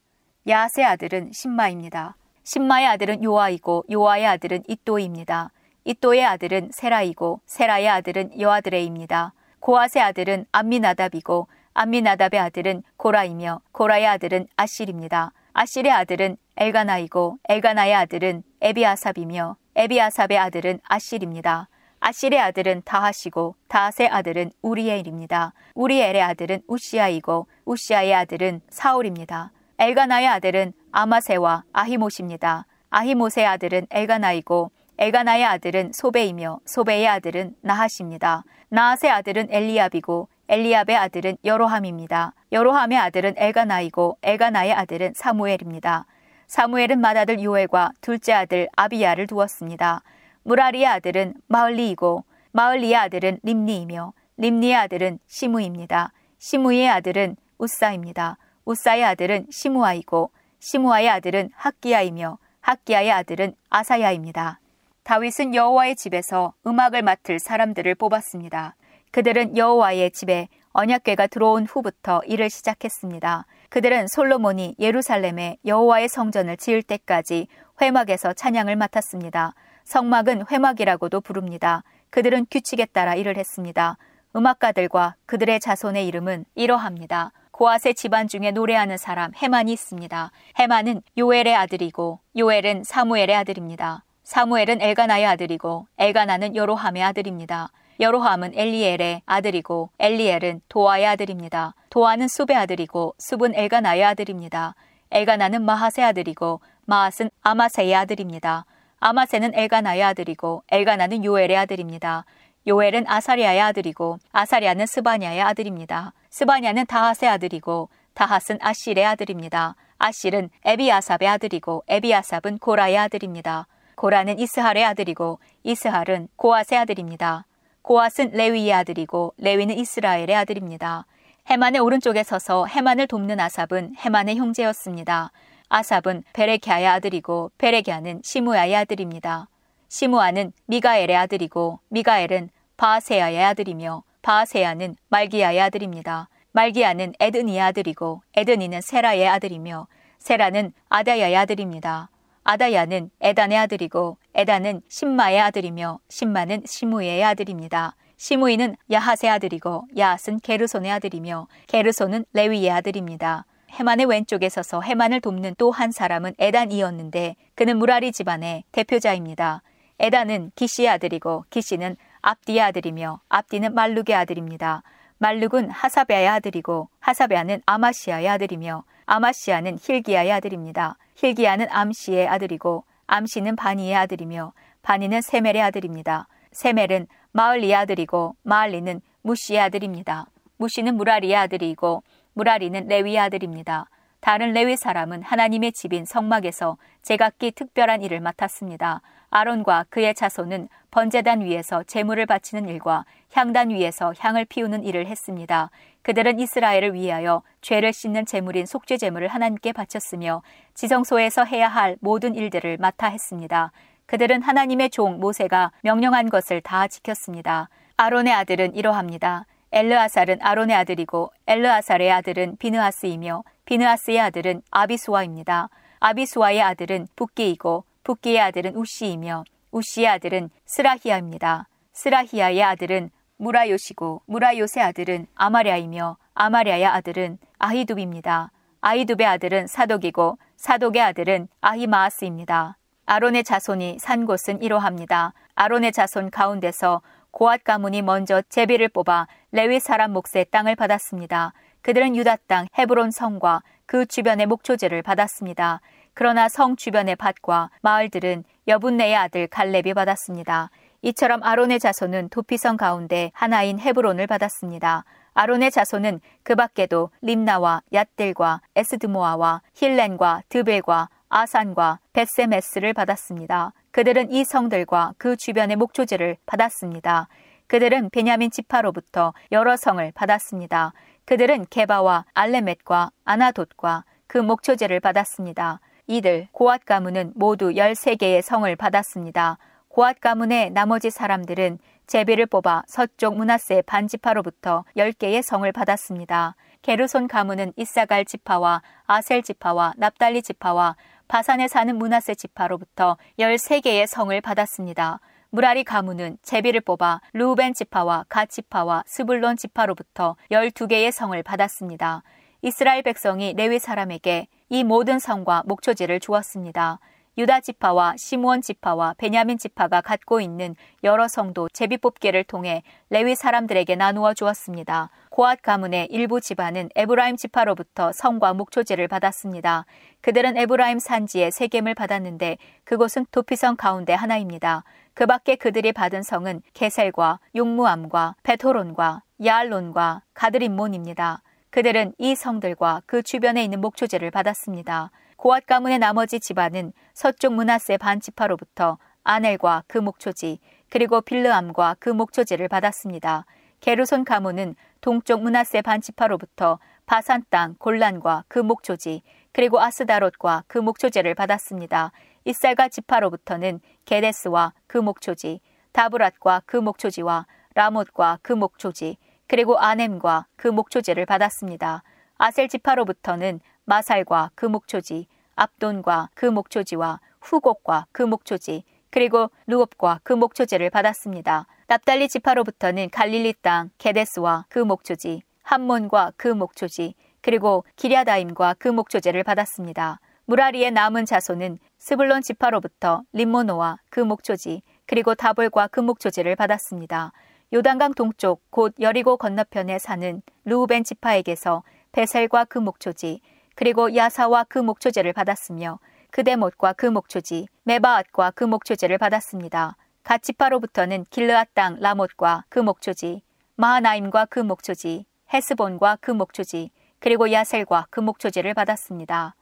야하의 아들은 신마입니다. 신마의 아들은 요아이고 요아의 아들은 이또입니다. 이또의 아들은 세라이고 세라의 아들은 여아드레입니다. 고아의 아들은 암미나답이고 암미나답의 아들은 고라이며 고라의 아들은 아실입니다. 아실의 아들은 엘가나이고 엘가나의 아들은 에비아삽이며 에비아삽의 아들은 아실입니다. 아실의 아들은 다하시고 다하의 아들은 우리엘입니다. 우리엘의 아들은 우시아이고 우시아의 아들은 사울입니다. 엘가나의 아들은 아마세와 아히못입니다. 아히못의 아들은 엘가나이고 엘가나의 아들은 소베이며 소베의 아들은 나하십니다. 나하의 아들은 엘리압이고 엘리압의 아들은 여로함입니다. 여로함의 아들은 엘가나이고 엘가나의 아들은 사무엘입니다. 사무엘은 맏아들 요엘과 둘째 아들 아비야를 두었습니다. 무라리의 아들은 마을리이고 마을리의 아들은 림니이며 림니의 아들은 시무입니다. 시무의 아들은 우사입니다. 우사의 아들은 시무아이고 시무아의 아들은 학기야이며 학기야의 아들은 아사야입니다. 다윗은 여호와의 집에서 음악을 맡을 사람들을 뽑았습니다. 그들은 여호와의 집에 언약궤가 들어온 후부터 일을 시작했습니다. 그들은 솔로몬이 예루살렘에 여호와의 성전을 지을 때까지 회막에서 찬양을 맡았습니다. 성막은 회막이라고도 부릅니다. 그들은 규칙에 따라 일을 했습니다. 음악가들과 그들의 자손의 이름은 이러합니다. 고아세 집안 중에 노래하는 사람 해만이 있습니다. 해만은 요엘의 아들이고 요엘은 사무엘의 아들입니다. 사무엘은 엘가나의 아들이고 엘가나는 여로함의 아들입니다. 여로함은 엘리엘의 아들이고 엘리엘은 도아의 아들입니다. 도아는 숲의 아들이고 숲은 엘가나의 아들입니다. 엘가나는 마하세 아들이고 마하스는 아마세의 아들입니다. 아마세는 엘가나의 아들이고 엘가나는 요엘의 아들입니다. 요엘은 아사리아의 아들이고 아사리아는 스바냐의 아들입니다. 스바냐는 다핫의 아들이고 다핫은 아실의 아들입니다. 아실은 에비아삽의 아들이고 에비아삽은 고라의 아들입니다. 고라는 이스할의 아들이고 이스할은 고앗의 아들입니다. 고앗은 레위의 아들이고 레위는 이스라엘의 아들입니다. 해만의 오른쪽에 서서 해만을 돕는 아삽은 해만의 형제였습니다. 아삽은 베레키아의 아들이고 베레기아는 시무야의 아들입니다. 시무아는 미가엘의 아들이고 미가엘은 바세야의 아들이며 바세야는 말기야의 아들입니다. 말기야는 에드니의 아들이고 에드니는 세라의 아들이며 세라는 아다야의 아들입니다. 아다야는 에단의 아들이고 에단은 신마의 아들이며 신마는 시무의 아들입니다. 시무이는 야핫의 아들이고 야핫은 게르손의 아들이며 게르손은 레위의 아들입니다. 해만의 왼쪽에 서서 해만을 돕는 또 한 사람은 에단이었는데 그는 무라리 집안의 대표자입니다. 에다는 기시의 아들이고 기시는 압디의 아들이며 압디는 말룩의 아들입니다. 말룩은 하사베아의 아들이고 하사베아는 아마시아의 아들이며 아마시아는 힐기야의 아들입니다. 힐기야는 암시의 아들이고 암시는 바니의 아들이며 바니는 세멜의 아들입니다. 세멜은 마을리의 아들이고 마을리는 무시의 아들입니다. 무시는 무라리의 아들이고 무라리는 레위의 아들입니다. 다른 레위 사람은 하나님의 집인 성막에서 제각기 특별한 일을 맡았습니다. 아론과 그의 자손은 번제단 위에서 제물을 바치는 일과 향단 위에서 향을 피우는 일을 했습니다. 그들은 이스라엘을 위하여 죄를 씻는 제물인 속죄 제물을 하나님께 바쳤으며 지성소에서 해야 할 모든 일들을 맡아 했습니다. 그들은 하나님의 종 모세가 명령한 것을 다 지켰습니다. 아론의 아들은 이러합니다. 엘르아살은 아론의 아들이고 엘르아살의 아들은 비느하스이며 비느하스의 아들은 아비수아입니다. 아비수아의 아들은 붓기이고 붓기의 아들은 우시이며 우시의 아들은 스라히아입니다. 스라히아의 아들은 무라요시고 무라요의 아들은 아마랴이며 아마랴의 아들은 아히둡입니다. 아히둡의 아들은 사독이고 사독의 아들은 아히마아스입니다. 아론의 자손이 산 곳은 이러합니다. 아론의 자손 가운데서 고앗 가문이 먼저 제비를 뽑아 레위 사람 몫의 땅을 받았습니다. 그들은 유다 땅 헤브론 성과 그 주변의 목초지를 받았습니다. 그러나 성 주변의 밭과 마을들은 여분네의 아들 갈렙이 받았습니다. 이처럼 아론의 자손은 도피성 가운데 하나인 헤브론을 받았습니다. 아론의 자손은 그 밖에도 림나와 얏들과 에스드모아와 힐렌과 드벨과 아산과 베세메스를 받았습니다. 그들은 이 성들과 그 주변의 목초지를 받았습니다. 그들은 베냐민 지파로부터 여러 성을 받았습니다. 그들은 게바와 알레멧과 아나돗과 그 목초지를 받았습니다. 이들 고앗 가문은 모두 13개의 성을 받았습니다. 고앗 가문의 나머지 사람들은 제비를 뽑아 서쪽 문하세 반지파로부터 10개의 성을 받았습니다. 게르손 가문은 이사갈 지파와 아셀 지파와 납달리 지파와 바산에 사는 문하세 지파로부터 13개의 성을 받았습니다. 므라리 가문은 제비를 뽑아 루벤 지파와 갓 지파와 스불론 지파로부터 12개의 성을 받았습니다. 이스라엘 백성이 레위 사람에게 이 모든 성과 목초지를 주었습니다. 유다 지파와 시므온 지파와 베냐민 지파가 갖고 있는 여러 성도 제비 뽑기를 통해 레위 사람들에게 나누어 주었습니다. 고핫 가문의 일부 집안은 에브라임 지파로부터 성과 목초지를 받았습니다. 그들은 에브라임 산지에 세겜을 받았는데 그곳은 도피성 가운데 하나입니다. 그 밖에 그들이 받은 성은 게셀과 용무암과 베토론과 야알론과 가드림몬입니다. 그들은 이 성들과 그 주변에 있는 목초지를 받았습니다. 고앗 가문의 나머지 집안은 서쪽 문하세 반지파로부터 아넬과 그 목초지, 그리고 빌르암과 그 목초지를 받았습니다. 게르손 가문은 동쪽 문하세 반지파로부터 바산 땅 골란과 그 목초지, 그리고 아스다롯과 그 목초지를 받았습니다. 이살가 지파로부터는 게데스와 그 목초지, 다브랏과 그 목초지와 라못과 그 목초지, 그리고 아넴과 그 목초지를 받았습니다. 아셀 지파로부터는 마살과 그 목초지, 압돈과 그 목초지와 후곡과 그 목초지, 그리고 루옵과 그 목초지를 받았습니다. 납달리 지파로부터는 갈릴리 땅 게데스와 그 목초지, 함몬과 그 목초지, 그리고 기랴다임과 그 목초지를 받았습니다. 무라리의 남은 자손은 스불론 지파로부터 림모노와 그 목초지, 그리고 다볼과 그 목초지를 받았습니다. 요단강 동쪽 곧 여리고 건너편에 사는 루우벤 지파에게서 베셀과 그 목초지 그리고 야사와 그 목초지를 받았으며 그대못과 그 목초지 메바앗과 그 목초지를 받았습니다. 가치파로부터는 길르앗 땅 라못과 그 목초지 마하나임과 그 목초지 헤스본과 그 목초지 그리고 야셀과 그 목초지를 받았습니다.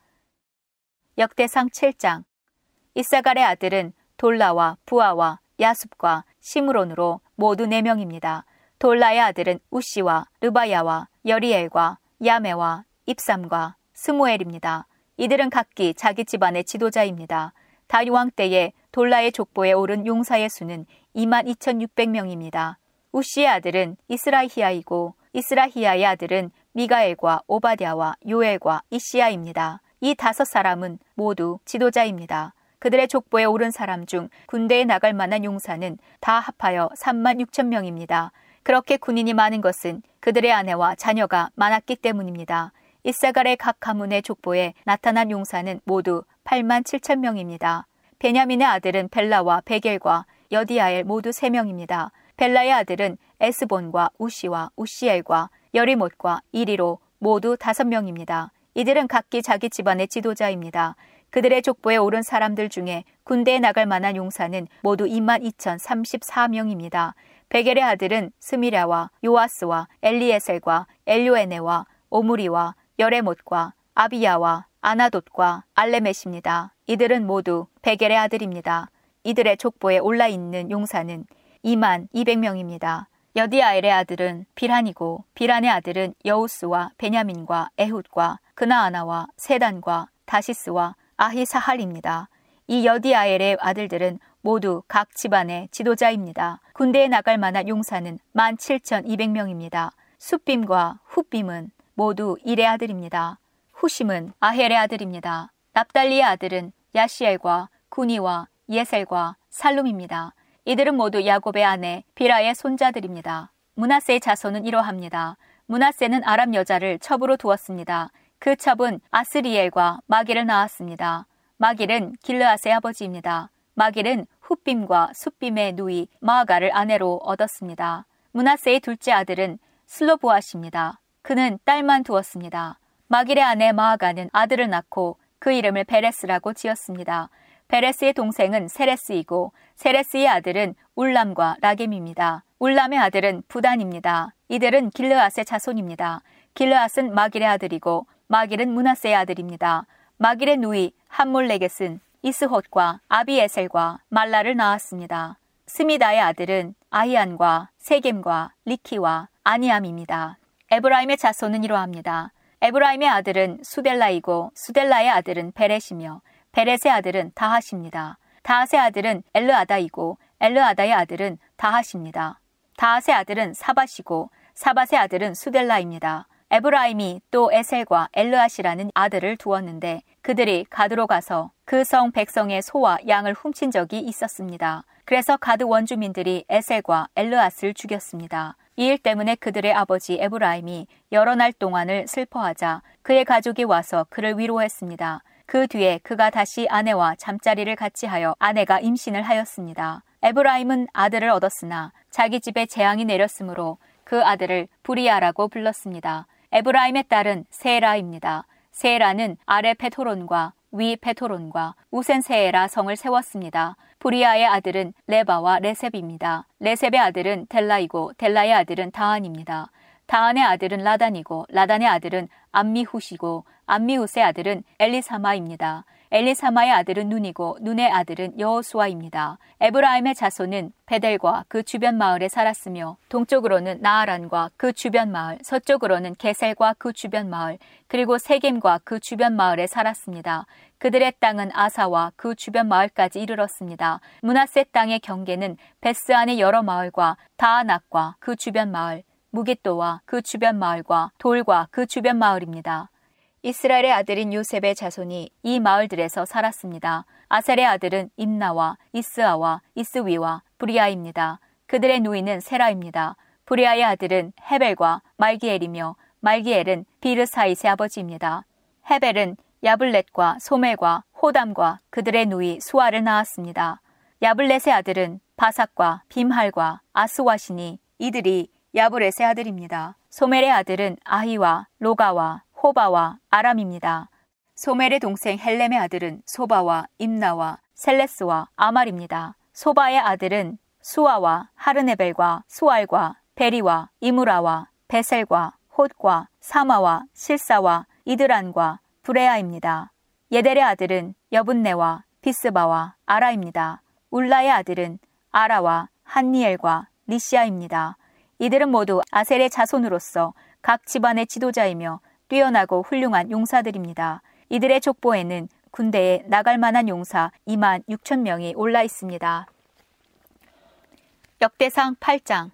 역대상 7장 이사갈의 아들은 돌라와 부아와 야숲과 시므론으로 모두 4명입니다. 돌라의 아들은 우시와 르바야와 여리엘과 야메와 입삼과 스무엘입니다. 이들은 각기 자기 집안의 지도자입니다. 다리왕 때에 돌라의 족보에 오른 용사의 수는 22,600명입니다. 우시의 아들은 이스라히야이고 이스라히야의 아들은 미가엘과 오바디아와 요엘과 이시야입니다. 이 다섯 사람은 모두 지도자입니다. 그들의 족보에 오른 사람 중 군대에 나갈 만한 용사는 다 합하여 3만 6천 명입니다. 그렇게 군인이 많은 것은 그들의 아내와 자녀가 많았기 때문입니다. 이사갈의 각 가문의 족보에 나타난 용사는 모두 8만 7천 명입니다. 베냐민의 아들은 벨라와 베겔과 여디아엘 모두 3명입니다. 벨라의 아들은 에스본과 우시와 우시엘과 여리못과 이리로 모두 5명입니다. 이들은 각기 자기 집안의 지도자입니다. 그들의 족보에 오른 사람들 중에 군대에 나갈 만한 용사는 모두 2만 2,034명입니다. 베겔의 아들은 스미랴와 요아스와 엘리에셀과 엘료에네와 오무리와 여레못과 아비야와 아나돗과 알레메십니다. 이들은 모두 베겔의 아들입니다. 이들의 족보에 올라 있는 용사는 2만 200명입니다. 여디아엘의 아들은 비란이고 비란의 아들은 여우스와 베냐민과 에훗과 그나아나와 세단과 다시스와 아히사할입니다. 이 여디아엘의 아들들은 모두 각 집안의 지도자입니다. 군대에 나갈 만한 용사는 17,200명입니다. 숫빔과 훗빔은 모두 일의 아들입니다. 후심은 아헬의 아들입니다. 납달리의 아들은 야시엘과 구니와 예셀과 살룸입니다. 이들은 모두 야곱의 아내 비라의 손자들입니다. 문하세의 자손은 이러합니다. 문하세는 아람 여자를 첩으로 두었습니다. 그 첩은 아스리엘과 마길을 낳았습니다. 마길은 길르앗의 아버지입니다. 마길은 훗빔과 숫빔의 누이 마아가를 아내로 얻었습니다. 문하세의 둘째 아들은 슬로보아시입니다. 그는 딸만 두었습니다. 마길의 아내 마아가는 아들을 낳고 그 이름을 베레스라고 지었습니다. 베레스의 동생은 세레스이고 세레스의 아들은 울람과 라겜입니다. 울람의 아들은 브단입니다. 이들은 길르앗의 자손입니다. 길르앗은 마길의 아들이고 마길은 므낫세의 아들입니다. 마길의 누이 함몰레겟은 이스홋과 아비에셀과 말라를 낳았습니다. 스미다의 아들은 아히안과 세겜과 릭히와 아니암입니다. 에브라임의 자손은 이러합니다. 에브라임의 아들은 수델라이고 수델라의 아들은 베렛이며 베렛의 아들은 다핫입니다. 다핫의 아들은 엘르아다이고 엘르아다의 아들은 다핫입니다. 다핫의 아들은 사밧이고 사밧의 아들은 수델라입니다. 에브라임이 또 에셀과 엘르앗이라는 아들을 두었는데 그들이 가드로 가서 그 성 백성의 소와 양을 훔친 적이 있었습니다. 그래서 가드 원주민들이 에셀과 엘르앗을 죽였습니다. 이 일 때문에 그들의 아버지 에브라임이 여러 날 동안을 슬퍼하자 그의 가족이 와서 그를 위로했습니다. 그 뒤에 그가 다시 아내와 잠자리를 같이 하여 아내가 임신을 하였습니다. 에브라임은 아들을 얻었으나 자기 집에 재앙이 내렸으므로 그 아들을 브리아라고 불렀습니다. 에브라임의 딸은 세에라입니다. 세에라는 아래 벳호론과 위 벳호론과 우센세에라 성을 세웠습니다. 브리아의 아들은 레바와 레셉입니다. 레셉의 아들은 델라이고 델라의 아들은 다한입니다. 다한의 아들은 라단이고 라단의 아들은 암미훗이고 암미훗의 아들은 엘리사마입니다. 엘리사마의 아들은 눈이고 눈의 아들은 여호수아입니다. 에브라임의 자손은 벧엘과 그 주변 마을에 살았으며 동쪽으로는 나아란과 그 주변 마을, 서쪽으로는 게셀과 그 주변 마을, 그리고 세겜과 그 주변 마을에 살았습니다. 그들의 땅은 아사와 그 주변 마을까지 이르렀습니다. 문하세 땅의 경계는 베스안의 여러 마을과 다아낙과 그 주변 마을, 무기또와 그 주변 마을과 돌과 그 주변 마을입니다. 이스라엘의 아들인 요셉의 자손이 이 마을들에서 살았습니다. 아셀의 아들은 임나와 이스아와 이스위와 브리아입니다. 그들의 누이는 세라입니다. 브리아의 아들은 헤벨과 말기엘이며 말기엘은 비르사잇의 아버지입니다. 헤벨은 야블렛과 소멜과 호담과 그들의 누이 수아를 낳았습니다. 야블렛의 아들은 바삭과 빔할과 아스왓이니 이들이 야블렛의 아들입니다. 소멜의 아들은 아히와 로가와 호바와 아람입니다. 소멜의 동생 헬렘의 아들은 소바와 임나와 셀레스와 아말입니다. 소바의 아들은 수아와 하르네벨과 수알과 베리와 이므라와 베셀과 홋과 사마와 실사와 이드란과 브에라입니다. 예델의 아들은 여분네와 비스바와 아라입니다. 울라의 아들은 아라와 한니엘과 리시아입니다. 이들은 모두 아셀의 자손으로서 각 집안의 지도자이며 뛰어나고 훌륭한 용사들입니다. 이들의 족보에는 군대에 나갈 만한 용사 2만 6천 명이 올라 있습니다. 역대상 8장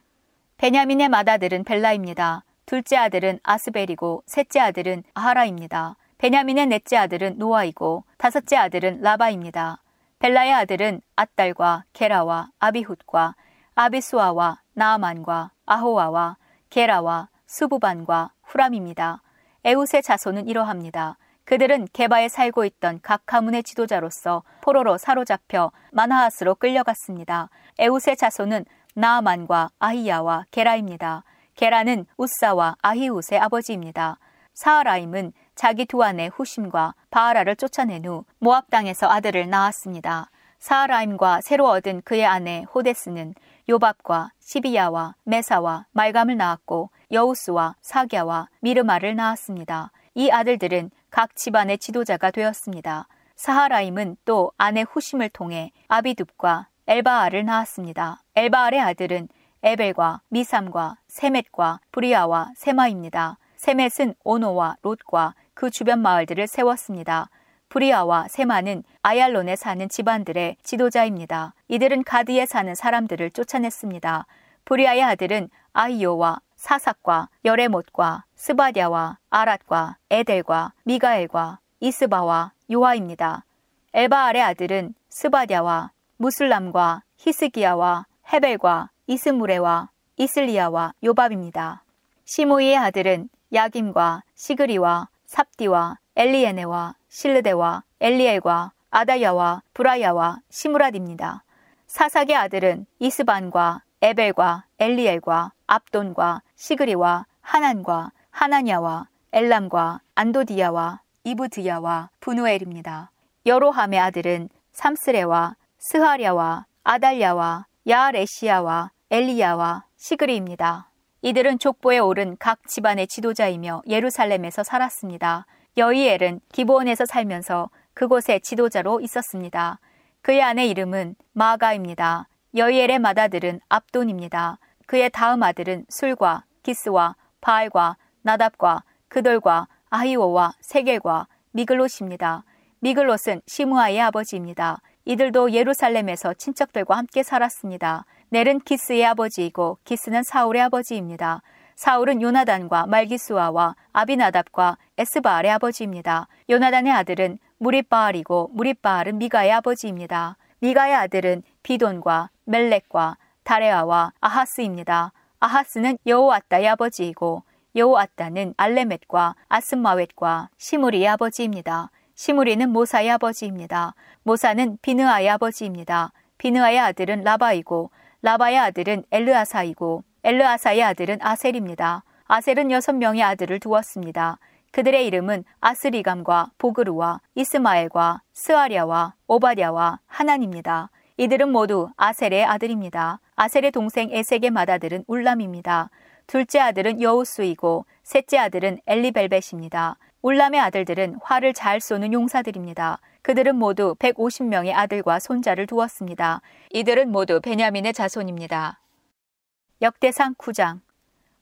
베냐민의 맏아들은 벨라입니다. 둘째 아들은 아스벨이고 셋째 아들은 아하라입니다. 베냐민의 넷째 아들은 노아이고 다섯째 아들은 라바입니다. 벨라의 아들은 앗달과 게라와 아비훗과 아비수아와 나아만과 아호아와 게라와 수부반과 후람입니다. 에웃의 자손은 이러합니다. 그들은 개바에 살고 있던 각 가문의 지도자로서 포로로 사로잡혀 마나하스로 끌려갔습니다. 에웃의 자손은 나아만과 아히야와 게라입니다. 게라는 우사와 아히웃의 아버지입니다. 사하라임은 자기 두 아내 후심과 바하라를 쫓아낸 후 모압 땅에서 아들을 낳았습니다. 사하라임과 새로 얻은 그의 아내 호데스는 요밥과 시비야와 메사와 말감을 낳았고 여우스와 사갸와 미르마를 낳았습니다. 이 아들들은 각 집안의 지도자가 되었습니다. 사하라임은 또 아내 후심을 통해 아비둡과 엘바알을 낳았습니다. 엘바알의 아들은 에벨과 미삼과 세멧과 브리아와 세마입니다. 세멧은 오노와 롯과 그 주변 마을들을 세웠습니다. 브리아와 세마는 아얄론에 사는 집안들의 지도자입니다. 이들은 가드에 사는 사람들을 쫓아냈습니다. 브리아의 아들은 아히오와 사삭과 여레못과 스바디아와 아랏과 에델과 미가엘과 이스바와 요하입니다. 엘바알의 아들은 스바디아와 므술람과 히스기야와 헤벨과 이스므래와 이슬리아와 요밥입니다. 시므이의 아들은 야김과 시그리와 삽디와 엘리에내와 실르대와 엘리엘과 아다야와 브라야와 시므랏입니다. 사삭의 아들은 이스반과 에벨과 엘리엘과 압돈과 시그리와 하난과 하나냐와 엘람과 안도디야와 이브드야와 분우엘입니다. 여로함의 아들은 삼스레와 스하랴와 아달랴와 야레시야와 엘리야와 시그리입니다. 이들은 족보에 오른 각 집안의 지도자이며 예루살렘에서 살았습니다. 여이엘은 기브온에서 살면서 그곳의 지도자로 있었습니다. 그의 아내 이름은 마가입니다. 여이엘의 맏아들은 압돈입니다. 그의 다음 아들은 술과 기스와 바알과 나답과 그돌과 아히오와 세겔과 미글롯입니다. 미글롯은 시무아의 아버지입니다. 이들도 예루살렘에서 친척들과 함께 살았습니다. 넬은 기스의 아버지이고 기스는 사울의 아버지입니다. 사울은 요나단과 말기스와와 아비나답과 에스바알의 아버지입니다. 요나단의 아들은 무리바알이고 무리바알은 미가의 아버지입니다. 미가의 아들은 비돈과 멜렉과 다레아와 아하스입니다. 아하스는 여호아따의 아버지이고 여호아따는 알레멧과 아스마웻과 시무리의 아버지입니다. 시무리는 모사의 아버지입니다. 모사는 비느아의 아버지입니다. 비느아의 아들은 라바이고 라바의 아들은 엘르아사이고 엘르아사의 아들은 아셀입니다. 아셀은 여섯 명의 아들을 두었습니다. 그들의 이름은 아스리감과 보그루와 이스마엘과 스아랴와 오바랴와 하난입니다. 이들은 모두 아셀의 아들입니다. 아셀의 동생 에색의 맏아들은 울람입니다. 둘째 아들은 여우수이고 셋째 아들은 엘리벨벳입니다. 울람의 아들들은 활을 잘 쏘는 용사들입니다. 그들은 모두 150명의 아들과 손자를 두었습니다. 이들은 모두 베냐민의 자손입니다. 역대상 9장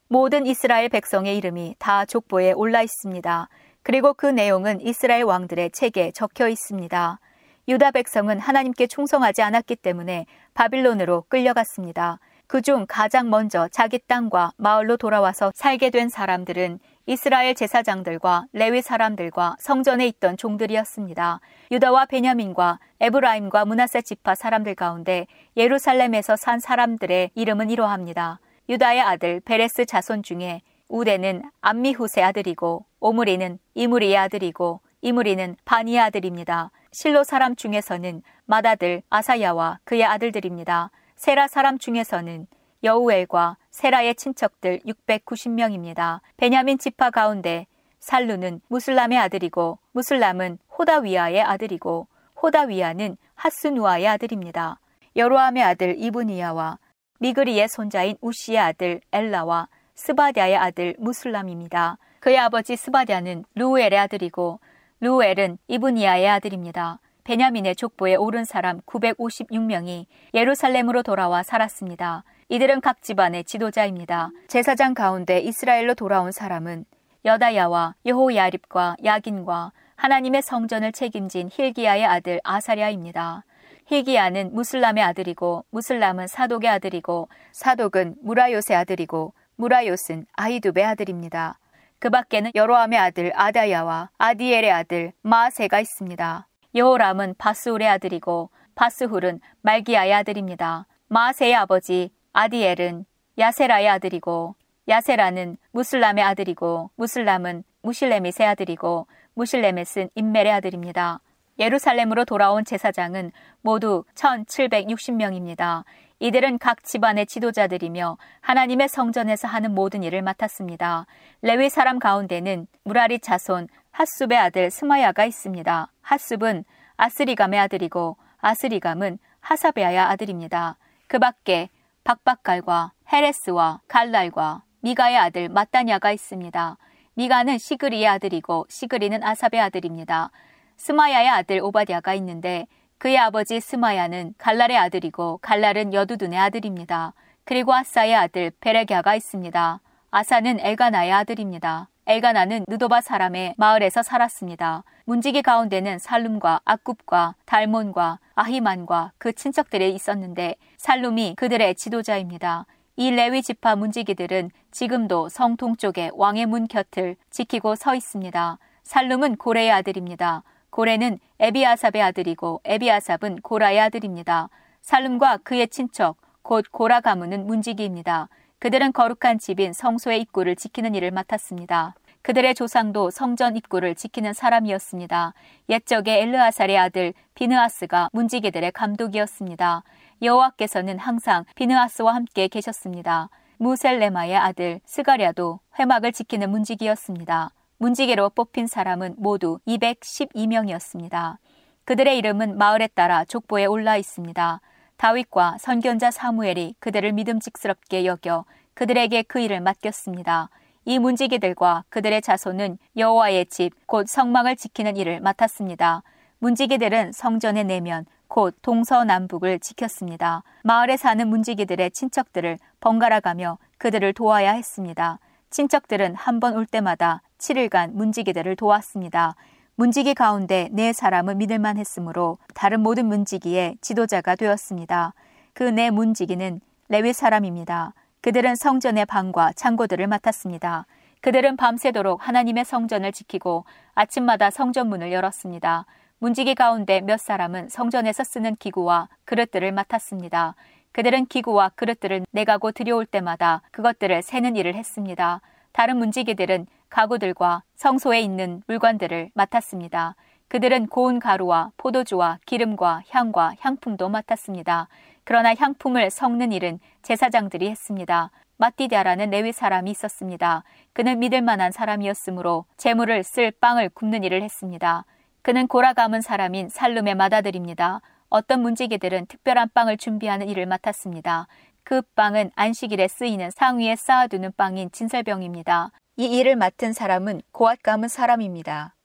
모든 이스라엘 백성의 이름이 다 족보에 올라 있습니다. 그리고 그 내용은 이스라엘 왕들의 책에 적혀 있습니다. 유다 백성은 하나님께 충성하지 않았기 때문에 바빌론으로 끌려갔습니다. 그중 가장 먼저 자기 땅과 마을로 돌아와서 살게 된 사람들은 이스라엘 제사장들과 레위 사람들과 성전에 있던 종들이었습니다. 유다와 베냐민과 에브라임과 문하세 지파 사람들 가운데 예루살렘에서 산 사람들의 이름은 이러합니다. 유다의 아들 베레스 자손 중에 우데는 암미후세 아들이고 오므리는 이무리의 아들이고 이무리는 바니의 아들입니다. 실로 사람 중에서는 맏아들 아사야와 그의 아들들입니다. 세라 사람 중에서는 여우엘과 세라의 친척들 690명입니다. 베냐민 지파 가운데 살루는 므술람의 아들이고 므술람은 호다위아의 아들이고 호다위아는 하스누아의 아들입니다. 여로함의 아들 이브니아와 미그리의 손자인 우시의 아들 엘라와 스바디아의 아들 므술람입니다. 그의 아버지 스바디아는 르우엘의 아들이고 르우엘은 이브니아의 아들입니다. 베냐민의 족보에 오른 사람 956명이 예루살렘으로 돌아와 살았습니다. 이들은 각 집안의 지도자입니다. 제사장 가운데 이스라엘로 돌아온 사람은 여다야와 여호야립과 야긴과 하나님의 성전을 책임진 힐기야의 아들 아사랴입니다. 힐기야는 무슬람의 아들이고 무슬람은 사독의 아들이고 사독은 무라요스의 아들이고 무라요스는 아이두베 아들입니다. 그 밖에는 여로함의 아들 아다야와 아디엘의 아들 마세가 있습니다. 여호람은 바스울의 아들이고 바스훌은 말기야의 아들입니다. 마세의 아버지 아디엘은 야세라의 아들이고 야세라는 무슬람의 아들이고 무슬람은 무실레밋의 아들이고 무실레밋은 인멜의 아들입니다. 예루살렘으로 돌아온 제사장은 모두 1760명입니다. 이들은 각 집안의 지도자들이며 하나님의 성전에서 하는 모든 일을 맡았습니다. 레위 사람 가운데는 무라리 자손 핫숲의 아들 스마야가 있습니다. 핫숲은 아스리감의 아들이고 아스리감은 하사베아의 아들입니다. 그 밖에 박박갈과 헤레스와 갈랄과 미가의 아들 마따냐가 있습니다. 미가는 시그리의 아들이고 시그리는 아삽의 아들입니다. 스마야의 아들 오바디아가 있는데 그의 아버지 스마야는 갈랄의 아들이고 갈랄은 여두둔의 아들입니다. 그리고 아사의 아들 베레갸가 있습니다. 아사는 엘가나의 아들입니다. 엘가나는 느도바 사람의 마을에서 살았습니다. 문지기 가운데는 살룸과 아굽과 달몬과 아히만과 그 친척들이 있었는데 살룸이 그들의 지도자입니다. 이 레위 지파 문지기들은 지금도 성 동쪽의 왕의 문 곁을 지키고 서 있습니다. 살룸은 고레의 아들입니다. 고레는 에비아삽의 아들이고 에비아삽은 고라의 아들입니다. 살룸과 그의 친척 곧 고라 가문은 문지기입니다. 그들은 거룩한 집인 성소의 입구를 지키는 일을 맡았습니다. 그들의 조상도 성전 입구를 지키는 사람이었습니다. 옛적에 엘르아살의 아들 비느아스가 문지기들의 감독이었습니다. 여호와께서는 항상 비느아스와 함께 계셨습니다. 무셀레마의 아들 스가랴도 회막을 지키는 문지기였습니다. 문지기로 뽑힌 사람은 모두 212명이었습니다. 그들의 이름은 마을에 따라 족보에 올라 있습니다. 다윗과 선견자 사무엘이 그들을 믿음직스럽게 여겨 그들에게 그 일을 맡겼습니다. 이 문지기들과 그들의 자손은 여호와의 집 곧 성막을 지키는 일을 맡았습니다. 문지기들은 성전의 내면 곧 동서남북을 지켰습니다. 마을에 사는 문지기들의 친척들을 번갈아 가며 그들을 도와야 했습니다. 친척들은 한 번 올 때마다 7일간 문지기들을 도왔습니다. 문지기 가운데 네 사람은 믿을만 했으므로 다른 모든 문지기의 지도자가 되었습니다. 그 네 문지기는 레위 사람입니다. 그들은 성전의 방과 창고들을 맡았습니다. 그들은 밤새도록 하나님의 성전을 지키고 아침마다 성전 문을 열었습니다. 문지기 가운데 몇 사람은 성전에서 쓰는 기구와 그릇들을 맡았습니다. 그들은 기구와 그릇들을 내가고 들여올 때마다 그것들을 세는 일을 했습니다. 다른 문지기들은 가구들과 성소에 있는 물건들을 맡았습니다. 그들은 고운 가루와 포도주와 기름과 향과 향품도 맡았습니다. 그러나 향품을 섞는 일은 제사장들이 했습니다. 마띠디아라는 레위 사람이 있었습니다. 그는 믿을 만한 사람이었으므로 재물을 쓸 빵을 굽는 일을 했습니다. 그는 고라 감은 사람인 살룸의 맏아들입니다. 어떤 문지기들은 특별한 빵을 준비하는 일을 맡았습니다. 그 빵은 안식일에 쓰이는 상위에 쌓아두는 빵인 진설병입니다. 이 일을 맡은 사람은 고앗 감은 사람입니다.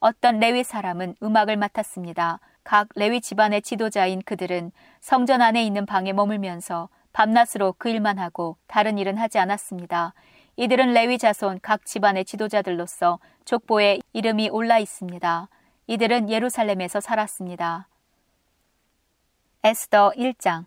어떤 레위 사람은 음악을 맡았습니다. 각 레위 집안의 지도자인 그들은 성전 안에 있는 방에 머물면서 밤낮으로 그 일만 하고 다른 일은 하지 않았습니다. 이들은 레위 자손 각 집안의 지도자들로서 족보에 이름이 올라 있습니다. 이들은 예루살렘에서 살았습니다. 에스더 1장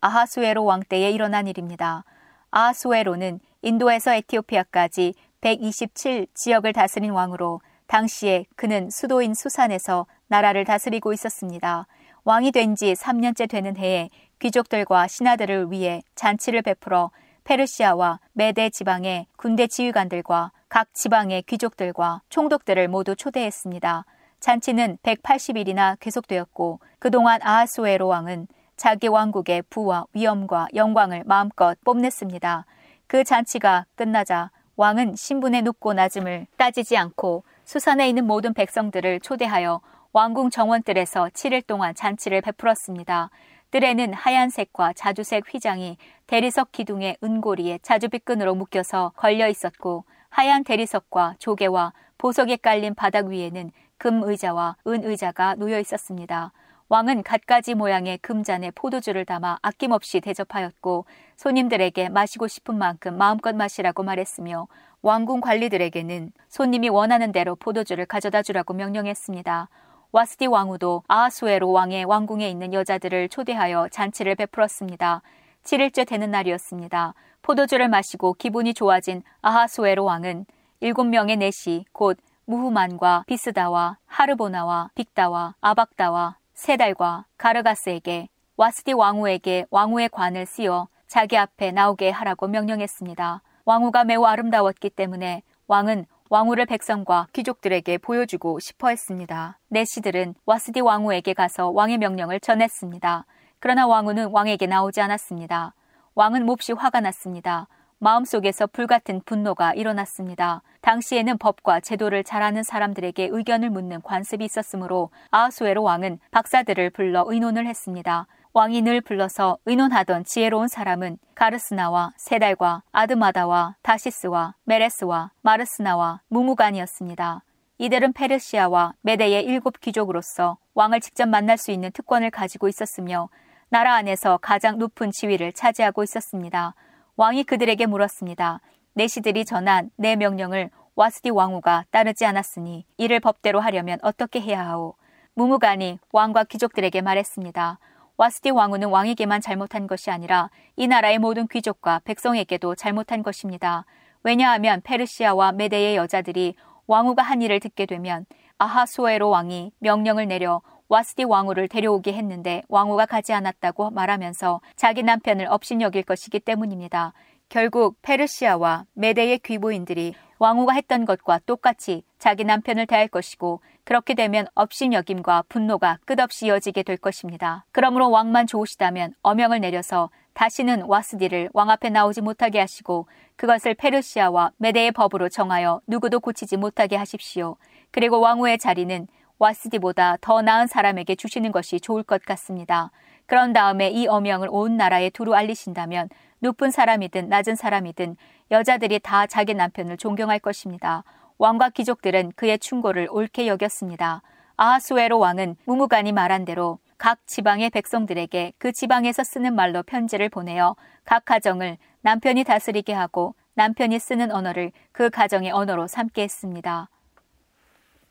아하수에로 왕 때에 일어난 일입니다. 아하수에로는 인도에서 에티오피아까지 127 지역을 다스린 왕으로 당시에 그는 수도인 수산에서 나라를 다스리고 있었습니다. 왕이 된 지 3년째 되는 해에 귀족들과 신하들을 위해 잔치를 베풀어 페르시아와 메데 지방의 군대 지휘관들과 각 지방의 귀족들과 총독들을 모두 초대했습니다. 잔치는 180일이나 계속되었고 그동안 아하수에로 왕은 자기 왕국의 부와 위엄과 영광을 마음껏 뽐냈습니다. 그 잔치가 끝나자 왕은 신분의 높고 낮음을 따지지 않고 수산에 있는 모든 백성들을 초대하여 왕궁 정원들에서 7일 동안 잔치를 베풀었습니다. 뜰에는 하얀색과 자주색 휘장이 대리석 기둥의 은고리에 자주빛 끈으로 묶여서 걸려 있었고 하얀 대리석과 조개와 보석에 깔린 바닥 위에는 금 의자와 은 의자가 놓여 있었습니다. 왕은 갖가지 모양의 금잔에 포도주를 담아 아낌없이 대접하였고 손님들에게 마시고 싶은 만큼 마음껏 마시라고 말했으며 왕궁 관리들에게는 손님이 원하는 대로 포도주를 가져다 주라고 명령했습니다. 와스디 왕후도 아하수에로 왕의 왕궁에 있는 여자들을 초대하여 잔치를 베풀었습니다. 7일째 되는 날이었습니다. 포도주를 마시고 기분이 좋아진 아하수에로 왕은 일곱 명의 내시 곧 무후만과 비스다와 하르보나와 빅다와 아박다와 세달과 가르가스에게 와스디 왕후에게 왕후의 관을 씌워 자기 앞에 나오게 하라고 명령했습니다. 왕후가 매우 아름다웠기 때문에 왕은 왕후를 백성과 귀족들에게 보여주고 싶어 했습니다. 내시들은 와스디 왕후에게 가서 왕의 명령을 전했습니다. 그러나 왕후는 왕에게 나오지 않았습니다. 왕은 몹시 화가 났습니다. 마음속에서 불같은 분노가 일어났습니다. 당시에는 법과 제도를 잘 아는 사람들에게 의견을 묻는 관습이 있었으므로 아하수에로 왕은 박사들을 불러 의논을 했습니다. 늘 불러서 의논하던 지혜로운 사람은 가르스나와 세달과 아드마다와 다시스와 메레스와 마르스나와 무무간이었습니다. 이들은 페르시아와 메데의 일곱 귀족으로서 왕을 직접 만날 수 있는 특권을 가지고 있었으며 나라 안에서 가장 높은 지위를 차지하고 있었습니다. 왕이 그들에게 물었습니다. 내시들이 전한 내 명령을 와스디 왕후가 따르지 않았으니 이를 법대로 하려면 어떻게 해야 하오? 무무간이 왕과 귀족들에게 말했습니다. 와스디 왕후는 왕에게만 잘못한 것이 아니라 이 나라의 모든 귀족과 백성에게도 잘못한 것입니다. 왜냐하면 페르시아와 메데의 여자들이 왕후가 한 일을 듣게 되면 아하수에로 왕이 명령을 내려 와스디 왕후를 데려오게 했는데 왕후가 가지 않았다고 말하면서 자기 남편을 업신여길 것이기 때문입니다. 결국 페르시아와 메데의 귀부인들이 왕후가 했던 것과 똑같이 자기 남편을 대할 것이고 그렇게 되면 업신여김과 분노가 끝없이 이어지게 될 것입니다. 그러므로 왕만 좋으시다면 어명을 내려서 다시는 와스디를 왕 앞에 나오지 못하게 하시고 그것을 페르시아와 메대의 법으로 정하여 누구도 고치지 못하게 하십시오. 그리고 왕후의 자리는 와스디보다 더 나은 사람에게 주시는 것이 좋을 것 같습니다. 그런 다음에 이 어명을 온 나라에 두루 알리신다면 높은 사람이든 낮은 사람이든 여자들이 다 자기 남편을 존경할 것입니다. 왕과 귀족들은 그의 충고를 옳게 여겼습니다. 아하수에로 왕은 무무간이 말한 대로 각 지방의 백성들에게 그 지방에서 쓰는 말로 편지를 보내어 각 가정을 남편이 다스리게 하고 남편이 쓰는 언어를 그 가정의 언어로 삼게 했습니다.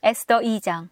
에스더 2장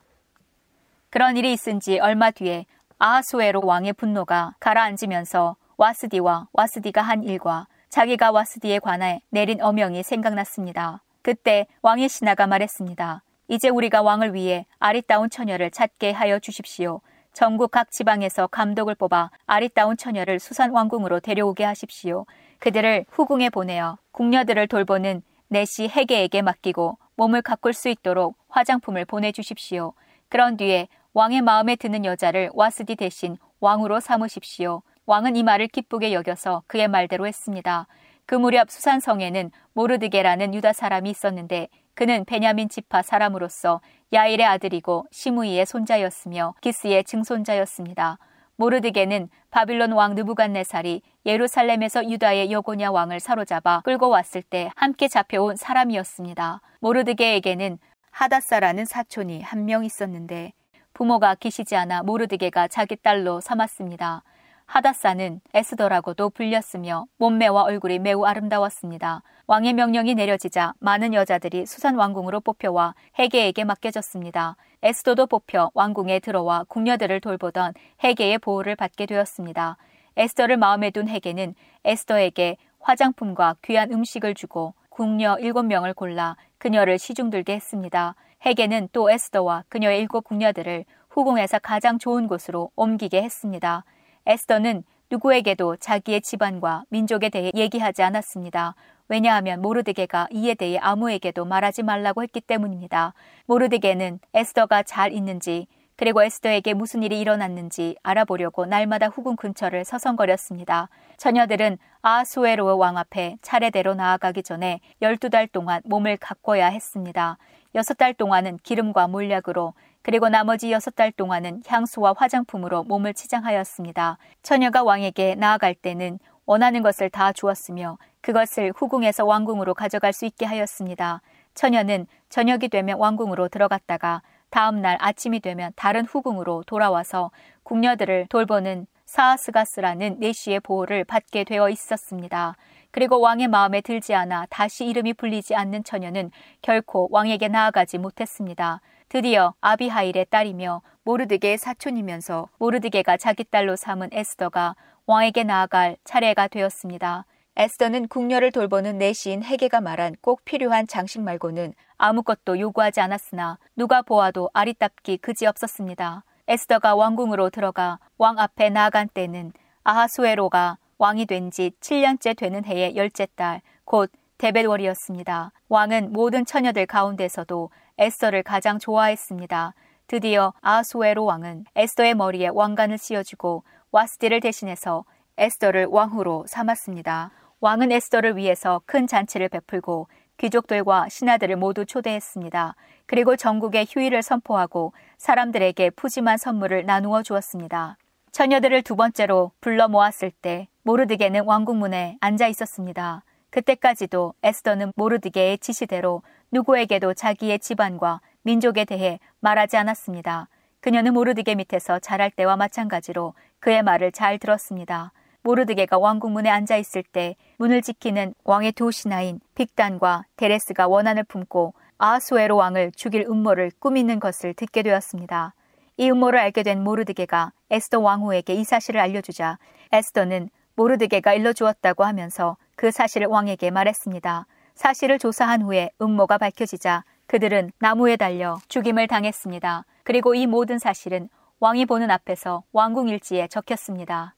그런 일이 있은 지 얼마 뒤에 아하수에로 왕의 분노가 가라앉으면서 와스디와 와스디가 한 일과 자기가 와스디에 관해 내린 어명이 생각났습니다. 그때 왕의 신하가 말했습니다. 이제 우리가 왕을 위해 아리따운 처녀를 찾게 하여 주십시오. 전국 각 지방에서 감독을 뽑아 아리따운 처녀를 수산 왕궁으로 데려오게 하십시오. 그들을 후궁에 보내어 궁녀들을 돌보는 내시 해계에게 맡기고 몸을 가꿀 수 있도록 화장품을 보내주십시오. 그런 뒤에 왕의 마음에 드는 여자를 와스디 대신 왕으로 삼으십시오. 왕은 이 말을 기쁘게 여겨서 그의 말대로 했습니다. 그 무렵 수산성에는 모르드게라는 유다 사람이 있었는데 그는 베냐민 지파 사람으로서 야일의 아들이고 시무이의 손자였으며 기스의 증손자였습니다. 모르드게는 바빌론 왕 느부갓네살이 예루살렘에서 유다의 여고냐 왕을 사로잡아 끌고 왔을 때 함께 잡혀온 사람이었습니다. 모르드게에게는 하다사라는 사촌이 한 명 있었는데 부모가 계시지 않아 모르드게가 자기 딸로 삼았습니다. 하다사는 에스더라고도 불렸으며 몸매와 얼굴이 매우 아름다웠습니다. 왕의 명령이 내려지자 많은 여자들이 수산 왕궁으로 뽑혀와 해계에게 맡겨졌습니다. 에스더도 뽑혀 왕궁에 들어와 궁녀들을 돌보던 해계의 보호를 받게 되었습니다. 에스더를 마음에 둔 해계는 에스더에게 화장품과 귀한 음식을 주고 궁녀 일곱 명을 골라 그녀를 시중들게 했습니다. 해계는 또 에스더와 그녀의 일곱 궁녀들을 후궁에서 가장 좋은 곳으로 옮기게 했습니다. 에스더는 누구에게도 자기의 집안과 민족에 대해 얘기하지 않았습니다. 왜냐하면 모르드게가 이에 대해 아무에게도 말하지 말라고 했기 때문입니다. 모르드게는 에스더가 잘 있는지 그리고 에스더에게 무슨 일이 일어났는지 알아보려고 날마다 후궁 근처를 서성거렸습니다. 처녀들은 아수에로 왕 앞에 차례대로 나아가기 전에 12달 동안 몸을 가꿔야 했습니다. 6달 동안은 기름과 몰약으로 그리고 나머지 6달 동안은 향수와 화장품으로 몸을 치장하였습니다. 처녀가 왕에게 나아갈 때는 원하는 것을 다 주었으며 그것을 후궁에서 왕궁으로 가져갈 수 있게 하였습니다. 처녀는 저녁이 되면 왕궁으로 들어갔다가 다음 날 아침이 되면 다른 후궁으로 돌아와서 궁녀들을 돌보는 사하스가스라는 내시의 보호를 받게 되어 있었습니다. 그리고 왕의 마음에 들지 않아 다시 이름이 불리지 않는 처녀는 결코 왕에게 나아가지 못했습니다. 드디어 아비하일의 딸이며 모르드게의 사촌이면서 모르드게가 자기 딸로 삼은 에스더가 왕에게 나아갈 차례가 되었습니다. 에스더는 궁녀를 돌보는 내시인 헤게가 말한 꼭 필요한 장식 말고는 아무것도 요구하지 않았으나 누가 보아도 아리답기 그지없었습니다. 에스더가 왕궁으로 들어가 왕 앞에 나아간 때는 아하수에로가 왕이 된 지 7년째 되는 해의 열째 달, 곧 데벨월이었습니다. 왕은 모든 처녀들 가운데서도 에스더를 가장 좋아했습니다. 드디어 아하수에로 왕은 에스더의 머리에 왕관을 씌워주고 와스디를 대신해서 에스더를 왕후로 삼았습니다. 왕은 에스더를 위해서 큰 잔치를 베풀고 귀족들과 신하들을 모두 초대했습니다. 그리고 전국에 휴일을 선포하고 사람들에게 푸짐한 선물을 나누어 주었습니다. 처녀들을 두 번째로 불러 모았을 때 모르드게는 왕궁문에 앉아 있었습니다. 그때까지도 에스더는 모르드게의 지시대로 누구에게도 자기의 집안과 민족에 대해 말하지 않았습니다. 그녀는 모르드게 밑에서 자랄 때와 마찬가지로 그의 말을 잘 들었습니다. 모르드게가 왕궁문에 앉아 있을 때 문을 지키는 왕의 두 신하인 빅단과 데레스가 원한을 품고 아수에로 왕을 죽일 음모를 꾸미는 것을 듣게 되었습니다. 이 음모를 알게 된 모르드게가 에스더 왕후에게 이 사실을 알려주자 에스더는 모르드게가 일러주었다고 하면서 그 사실을 왕에게 말했습니다. 사실을 조사한 후에 음모가 밝혀지자 그들은 나무에 달려 죽임을 당했습니다. 그리고 이 모든 사실은 왕이 보는 앞에서 왕궁 일지에 적혔습니다.